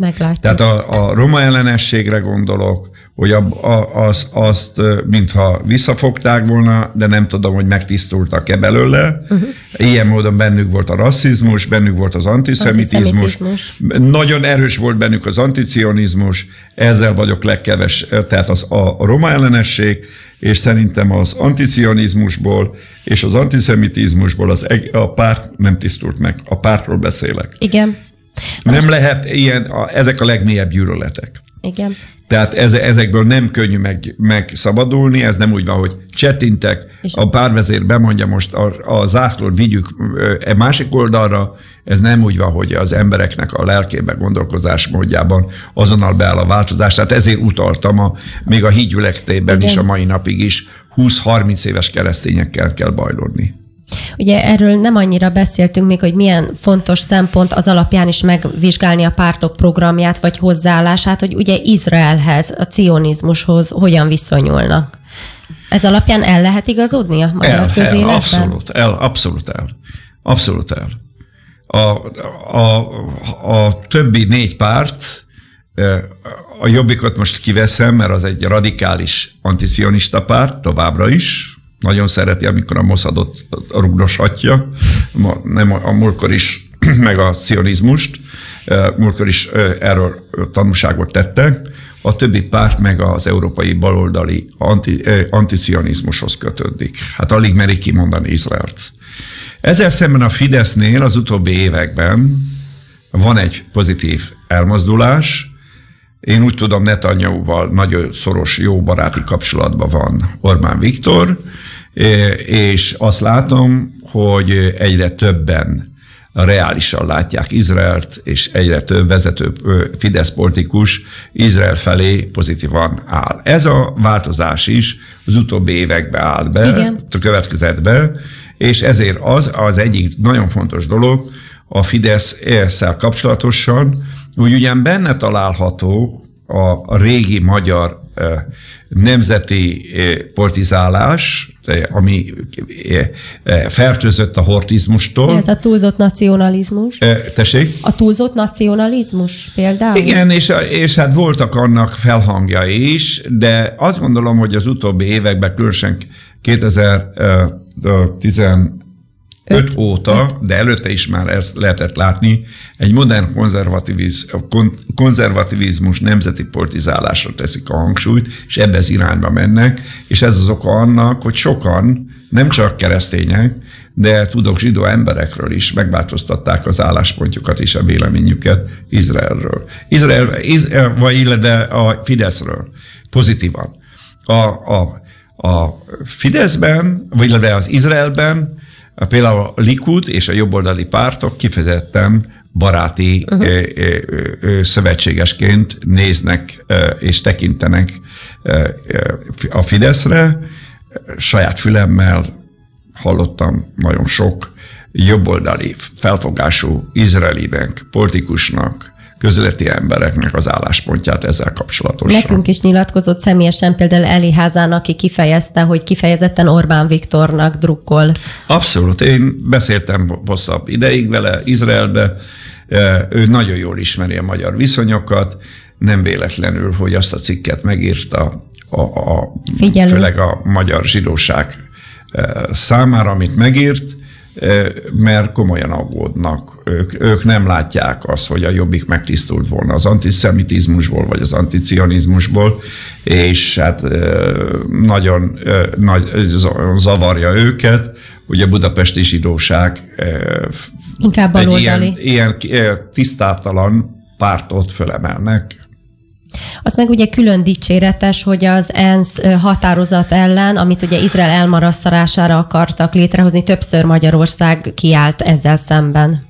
Meglátjuk. Tehát a, a roma ellenességre gondolok, hogy a, a, az, azt mintha visszafogták volna, de nem tudom, hogy megtisztultak-e belőle. Uh-huh. Ilyen módon bennük volt a rasszizmus, bennük volt az antiszemitizmus. antiszemitizmus. Nagyon erős volt bennük az anticionizmus, ezzel vagyok legkeves, tehát az, a, a roma ellenesség, és szerintem az anticionizmusból és az antiszemitizmusból az, a párt nem tisztult meg. A pártról beszélek. Igen. Na nem most... lehet ilyen, a, ezek a legmélyebb gyűlöletek. Igen. Tehát ez, ezekből nem könnyű meg, megszabadulni, ez nem úgy van, hogy csetintek, és a párvezér bemondja most a, a zászlót vigyük e másik oldalra, ez nem úgy van, hogy az embereknek a lelkében, gondolkozás módjában azonnal beáll a változás. Tehát ezért utaltam a, még a hídgyülektében is a mai napig is 20-30 éves keresztényekkel kell bajlódni. Ugye erről nem annyira beszéltünk még, hogy milyen fontos szempont az alapján is megvizsgálni a pártok programját vagy hozzáállását, hogy ugye Izraelhez, a cionizmushoz hogyan viszonyulnak. Ez alapján el lehet igazodni a magyar el, közéletben? El, abszolút, el, abszolút el. Abszolút el. A, a, a többi négy párt, a jobbikot most kiveszem, mert az egy radikális anticionista párt, továbbra is, nagyon szereti, amikor a Mossadot rugdoshatja, nem a múlkor is, meg a cionizmust, múlkor is erről tanúságot tettek, a többi párt meg az európai baloldali anti, anticionizmushoz kötődik. Hát alig merik kimondani Izraelt. Ezzel szemben a Fidesznél az utóbbi években van egy pozitív elmozdulás. Én úgy tudom, Netanyahu-val nagyon szoros, jó baráti kapcsolatban van Orbán Viktor, és azt látom, hogy egyre többen reálisan látják Izraelt, és egyre több vezető Fidesz politikus Izrael felé pozitívan áll. Ez a változás is az utóbbi években állt be, Igen. következett be, és ezért az az egyik nagyon fontos dolog a Fidesz ESZ-szel kapcsolatosan, hogy ugyan benne található a régi magyar nemzeti politizálás, ami fertőzött a hortizmustól. Ez a túlzott nacionalizmus. Tessék? A túlzott nacionalizmus például? Igen, és, és hát voltak annak felhangjai is, de azt gondolom, hogy az utóbbi években, különösen 2010 5 Öt. óta, Öt. de előtte is már ezt lehetett látni, egy modern konzervativiz, konzervativizmus nemzeti politizálásra teszik a hangsúlyt, és ebbe az irányba mennek, és ez az oka annak, hogy sokan, nem csak keresztények, de tudok zsidó emberekről is megváltoztatták az álláspontjukat és a véleményüket Izraelről. Izrael, Izrael vagy illetve a Fideszről pozitívan. A, a, a Fideszben, vagy illetve az Izraelben Például a Likud és a jobboldali pártok kifejezetten baráti uh-huh. szövetségesként néznek és tekintenek a Fideszre. Saját fülemmel hallottam nagyon sok jobboldali felfogású izraelinek, politikusnak, közéleti embereknek az álláspontját ezzel kapcsolatosan. Nekünk is nyilatkozott személyesen például Eli Házán, aki kifejezte, hogy kifejezetten Orbán Viktornak drukkol. Abszolút. Én beszéltem hosszabb ideig vele Izraelbe, ő nagyon jól ismeri a magyar viszonyokat, nem véletlenül, hogy azt a cikket megírta a, a, főleg a magyar zsidóság számára, amit megírt, mert komolyan aggódnak. Ők, ők nem látják azt, hogy a jobbik megtisztult volna az antiszemitizmusból, vagy az anticionizmusból, és hát nagyon nagy, zavarja őket, hogy a budapesti zsidóság Inkább egy ilyen, ilyen tisztátalan pártot fölemelnek, az meg ugye külön dicséretes, hogy az ENSZ határozat ellen, amit ugye Izrael elmarasztalására akartak létrehozni, többször Magyarország kiállt ezzel szemben.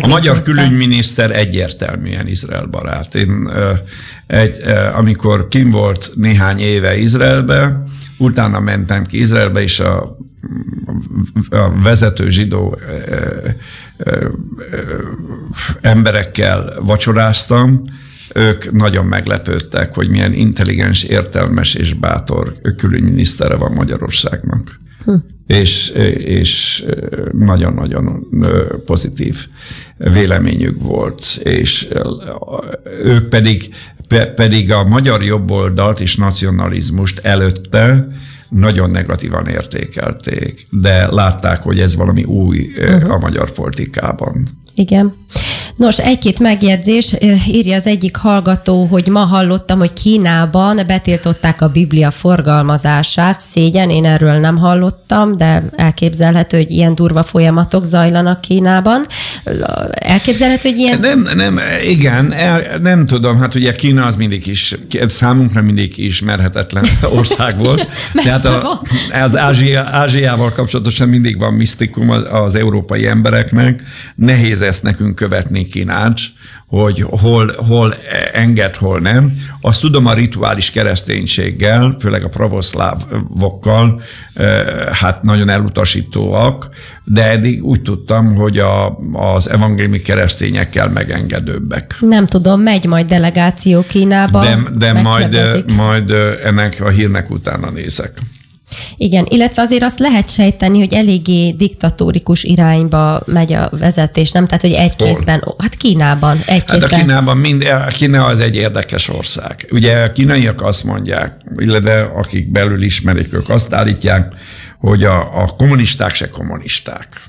A magyar külügyminiszter egyértelműen Izrael barát. Én egy, amikor kim volt néhány éve Izraelbe, utána mentem ki Izraelbe, és a, a vezető zsidó emberekkel vacsoráztam, ők nagyon meglepődtek, hogy milyen intelligens, értelmes és bátor külügyminisztere van Magyarországnak. Hm. És, és nagyon-nagyon pozitív véleményük volt, és ők pedig, pedig a magyar jobboldalt és nacionalizmust előtte nagyon negatívan értékelték, de látták, hogy ez valami új uh-huh. a magyar politikában. Igen. Nos, egy-két megjegyzés, írja az egyik hallgató, hogy ma hallottam, hogy Kínában betiltották a Biblia forgalmazását. Szégyen, én erről nem hallottam, de elképzelhető, hogy ilyen durva folyamatok zajlanak Kínában. Elképzelhető, hogy ilyen... Nem, nem, igen, el, nem tudom, hát ugye Kína az mindig is, számunkra mindig ismerhetetlen ország volt. Tehát a, az Ázsia, Ázsiával kapcsolatosan mindig van misztikum az, az európai embereknek. Nehéz ezt nekünk követni Kínát, hogy hol, hol enged, hol nem. Azt tudom a rituális kereszténységgel, főleg a pravoszlávokkal, hát nagyon elutasítóak, de eddig úgy tudtam, hogy a, az evangéliumi keresztényekkel megengedőbbek. Nem tudom, megy majd delegáció Kínába. De, de majd, majd ennek a hírnek utána nézek. Igen, illetve azért azt lehet sejteni, hogy eléggé diktatórikus irányba megy a vezetés, nem? Tehát, hogy egy kézben, hát Kínában, egy kézben. Hát a Kínában mind, a Kína az egy érdekes ország. Ugye a kínaiak azt mondják, illetve akik belül ismerik, ők azt állítják, hogy a, a kommunisták se kommunisták.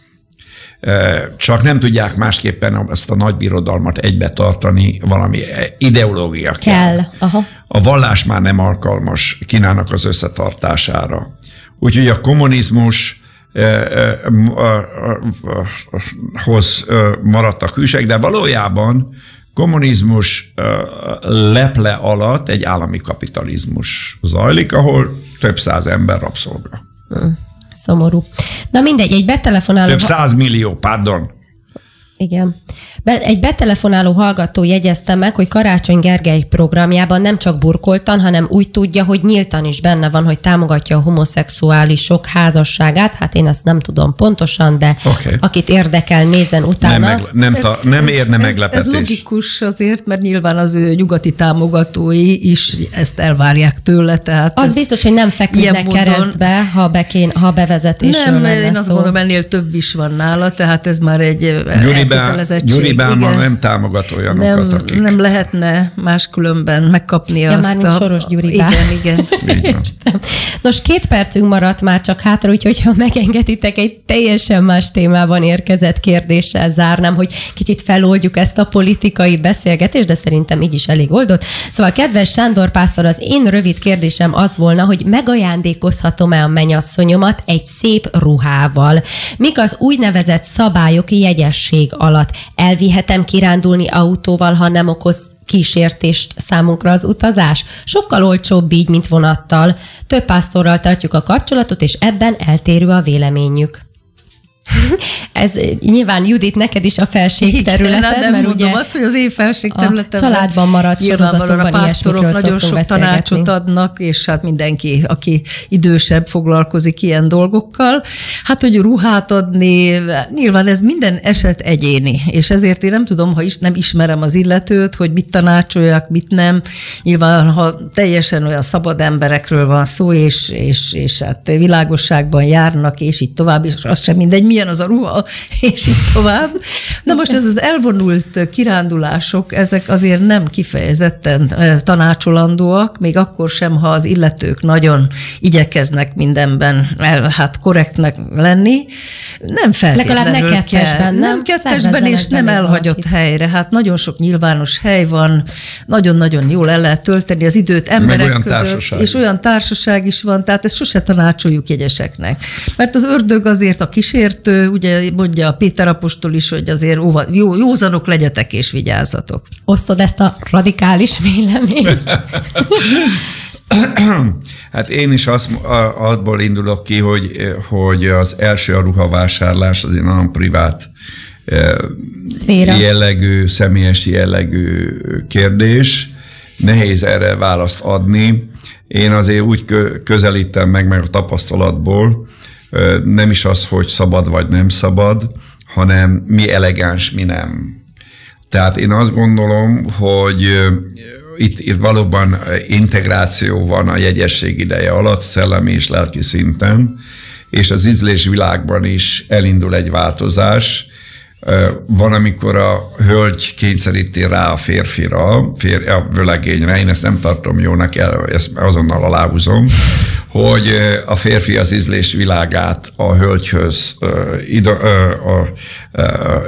Csak nem tudják másképpen ezt a nagy birodalmat egybe tartani, valami ideológia kell. kell. Aha. A vallás már nem alkalmas Kínának az összetartására. Úgyhogy a kommunizmus hoz maradtak hűsek, de valójában kommunizmus leple alatt egy állami kapitalizmus zajlik, ahol több száz ember rabszolga. Hm. Szomorú. Na mindegy, egy betelefonáló... Több száz millió, pardon. Igen. Egy betelefonáló hallgató jegyezte meg, hogy Karácsony Gergely programjában nem csak burkoltan, hanem úgy tudja, hogy nyíltan is benne van, hogy támogatja a homoszexuálisok házasságát. Hát én ezt nem tudom pontosan, de okay. akit érdekel, nézen utána. Nem, meg, nem, ta, nem érne ez, meglepetés. Ez, ez logikus azért, mert nyilván az ő nyugati támogatói is ezt elvárják tőle. Tehát az biztos, hogy nem feküdnek keresztbe, ha, bekén, ha bevezetésről Nem, én azt gondolom, ennél több is van nála, tehát ez már egy Gyuri elkötelezettség. Gyuri Bálma nem támogat olyanokat, nem, akik... Nem lehetne máskülönben megkapni ja, azt már a... Soros Gyuri Igen, igen. igen. Nos, két percünk maradt már csak hátra, úgyhogy ha megengeditek, egy teljesen más témában érkezett kérdéssel zárnám, hogy kicsit feloldjuk ezt a politikai beszélgetést, de szerintem így is elég oldott. Szóval, kedves Sándor Pásztor, az én rövid kérdésem az volna, hogy megajándékozhatom-e a mennyasszonyomat egy szép ruhával? Mik az úgynevezett szabályok jegyesség alatt. Elvihetem kirándulni autóval, ha nem okoz kísértést számunkra az utazás? Sokkal olcsóbb így, mint vonattal. Több pásztorral tartjuk a kapcsolatot, és ebben eltérő a véleményük. Ez nyilván Judit, neked is a felség területed, hát nem mert ugye azt, hogy az én felség területem. Családban maradt sorozatokban a pásztorok nagyon sok tanácsot adnak, és hát mindenki, aki idősebb foglalkozik ilyen dolgokkal. Hát, hogy ruhát adni, nyilván ez minden eset egyéni, és ezért én nem tudom, ha is nem ismerem az illetőt, hogy mit tanácsoljak, mit nem. Nyilván, ha teljesen olyan szabad emberekről van szó, és, és, és hát világosságban járnak, és így tovább, és az sem mindegy, mi milyen az a ruha, és így tovább. Na most ez az elvonult kirándulások, ezek azért nem kifejezetten tanácsolandóak, még akkor sem, ha az illetők nagyon igyekeznek mindenben el, hát korrektnek lenni. Nem feltétlenül Legalább ne kettesben, nem? Nem kettesben, és nem elhagyott valakit. helyre. Hát nagyon sok nyilvános hely van, nagyon-nagyon jól el lehet tölteni az időt emberek olyan között, társaság. és olyan társaság is van, tehát ezt sose tanácsoljuk jegyeseknek. Mert az ördög azért a kísért vezető, ugye mondja a Péter Apostol is, hogy azért óva, jó, józanok legyetek és vigyázzatok. Osztod ezt a radikális véleményt? Hát én is azt, abból indulok ki, hogy, hogy az első a ruhavásárlás az egy nagyon privát Szféra. jellegű, személyes jellegű kérdés. Nehéz erre választ adni. Én azért úgy közelítem meg, meg a tapasztalatból, nem is az, hogy szabad vagy nem szabad, hanem mi elegáns, mi nem. Tehát én azt gondolom, hogy itt, itt valóban integráció van a jegyesség ideje alatt, szellemi és lelki szinten, és az ízlés világban is elindul egy változás. Van, amikor a hölgy kényszeríti rá a férfira, fér, a völegényre, én ezt nem tartom jónak, el, ezt azonnal aláhúzom, hogy a férfi az ízlés világát a hölgyhöz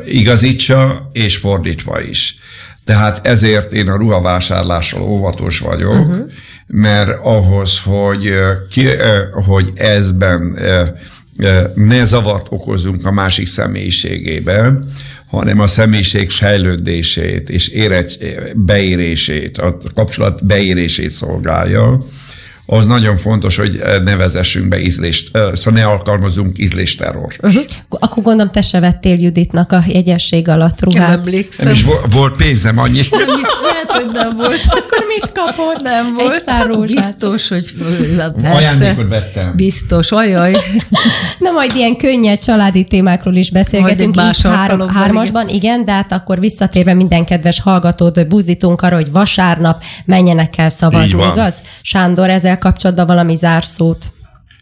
igazítsa, és fordítva is. Tehát ezért én a ruhavásárlással óvatos vagyok, uh-huh. mert ahhoz, hogy, ki, hogy ezben ne zavart okozunk a másik személyiségében, hanem a személyiség fejlődését és éret, beérését, a kapcsolat beérését szolgálja, az nagyon fontos, hogy ne vezessünk be ízlést, szóval ne alkalmazunk ízlésterror. Uh-huh. Akkor gondolom, te se vettél Juditnak a jegyesség alatt ruhát. Nem emlékszem. Nem is volt pénzem annyi. Nem, lehet, hogy nem volt. Akkor mit kapott? Nem volt. Egy Biztos, hogy persze. Ajándékot vettem. Biztos, ajaj. Na majd ilyen könnyed családi témákról is beszélgetünk így hár, hármasban, igen. igen, de hát akkor visszatérve minden kedves hallgatót buzdítunk arra, hogy vasárnap menjenek el szavazni, igaz? Sándor, ezzel kapcsolatban valami zárszót.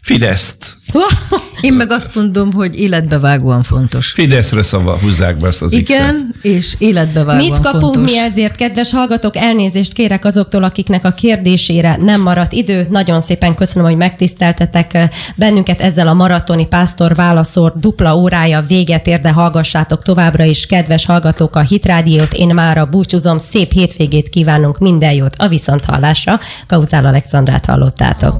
Fideszt. Én meg azt mondom, hogy életbevágóan fontos. Fideszre szava húzzák be ezt az Igen, X-et. és életbevágóan Mit kapunk fontos. mi ezért, kedves hallgatók? Elnézést kérek azoktól, akiknek a kérdésére nem maradt idő. Nagyon szépen köszönöm, hogy megtiszteltetek eh, bennünket ezzel a maratoni pásztor válaszor dupla órája véget ér, de hallgassátok továbbra is, kedves hallgatók, a Hitrádiót. Én már a búcsúzom, szép hétvégét kívánunk, minden jót a viszonthallásra. Kauzál Alexandrát hallottátok.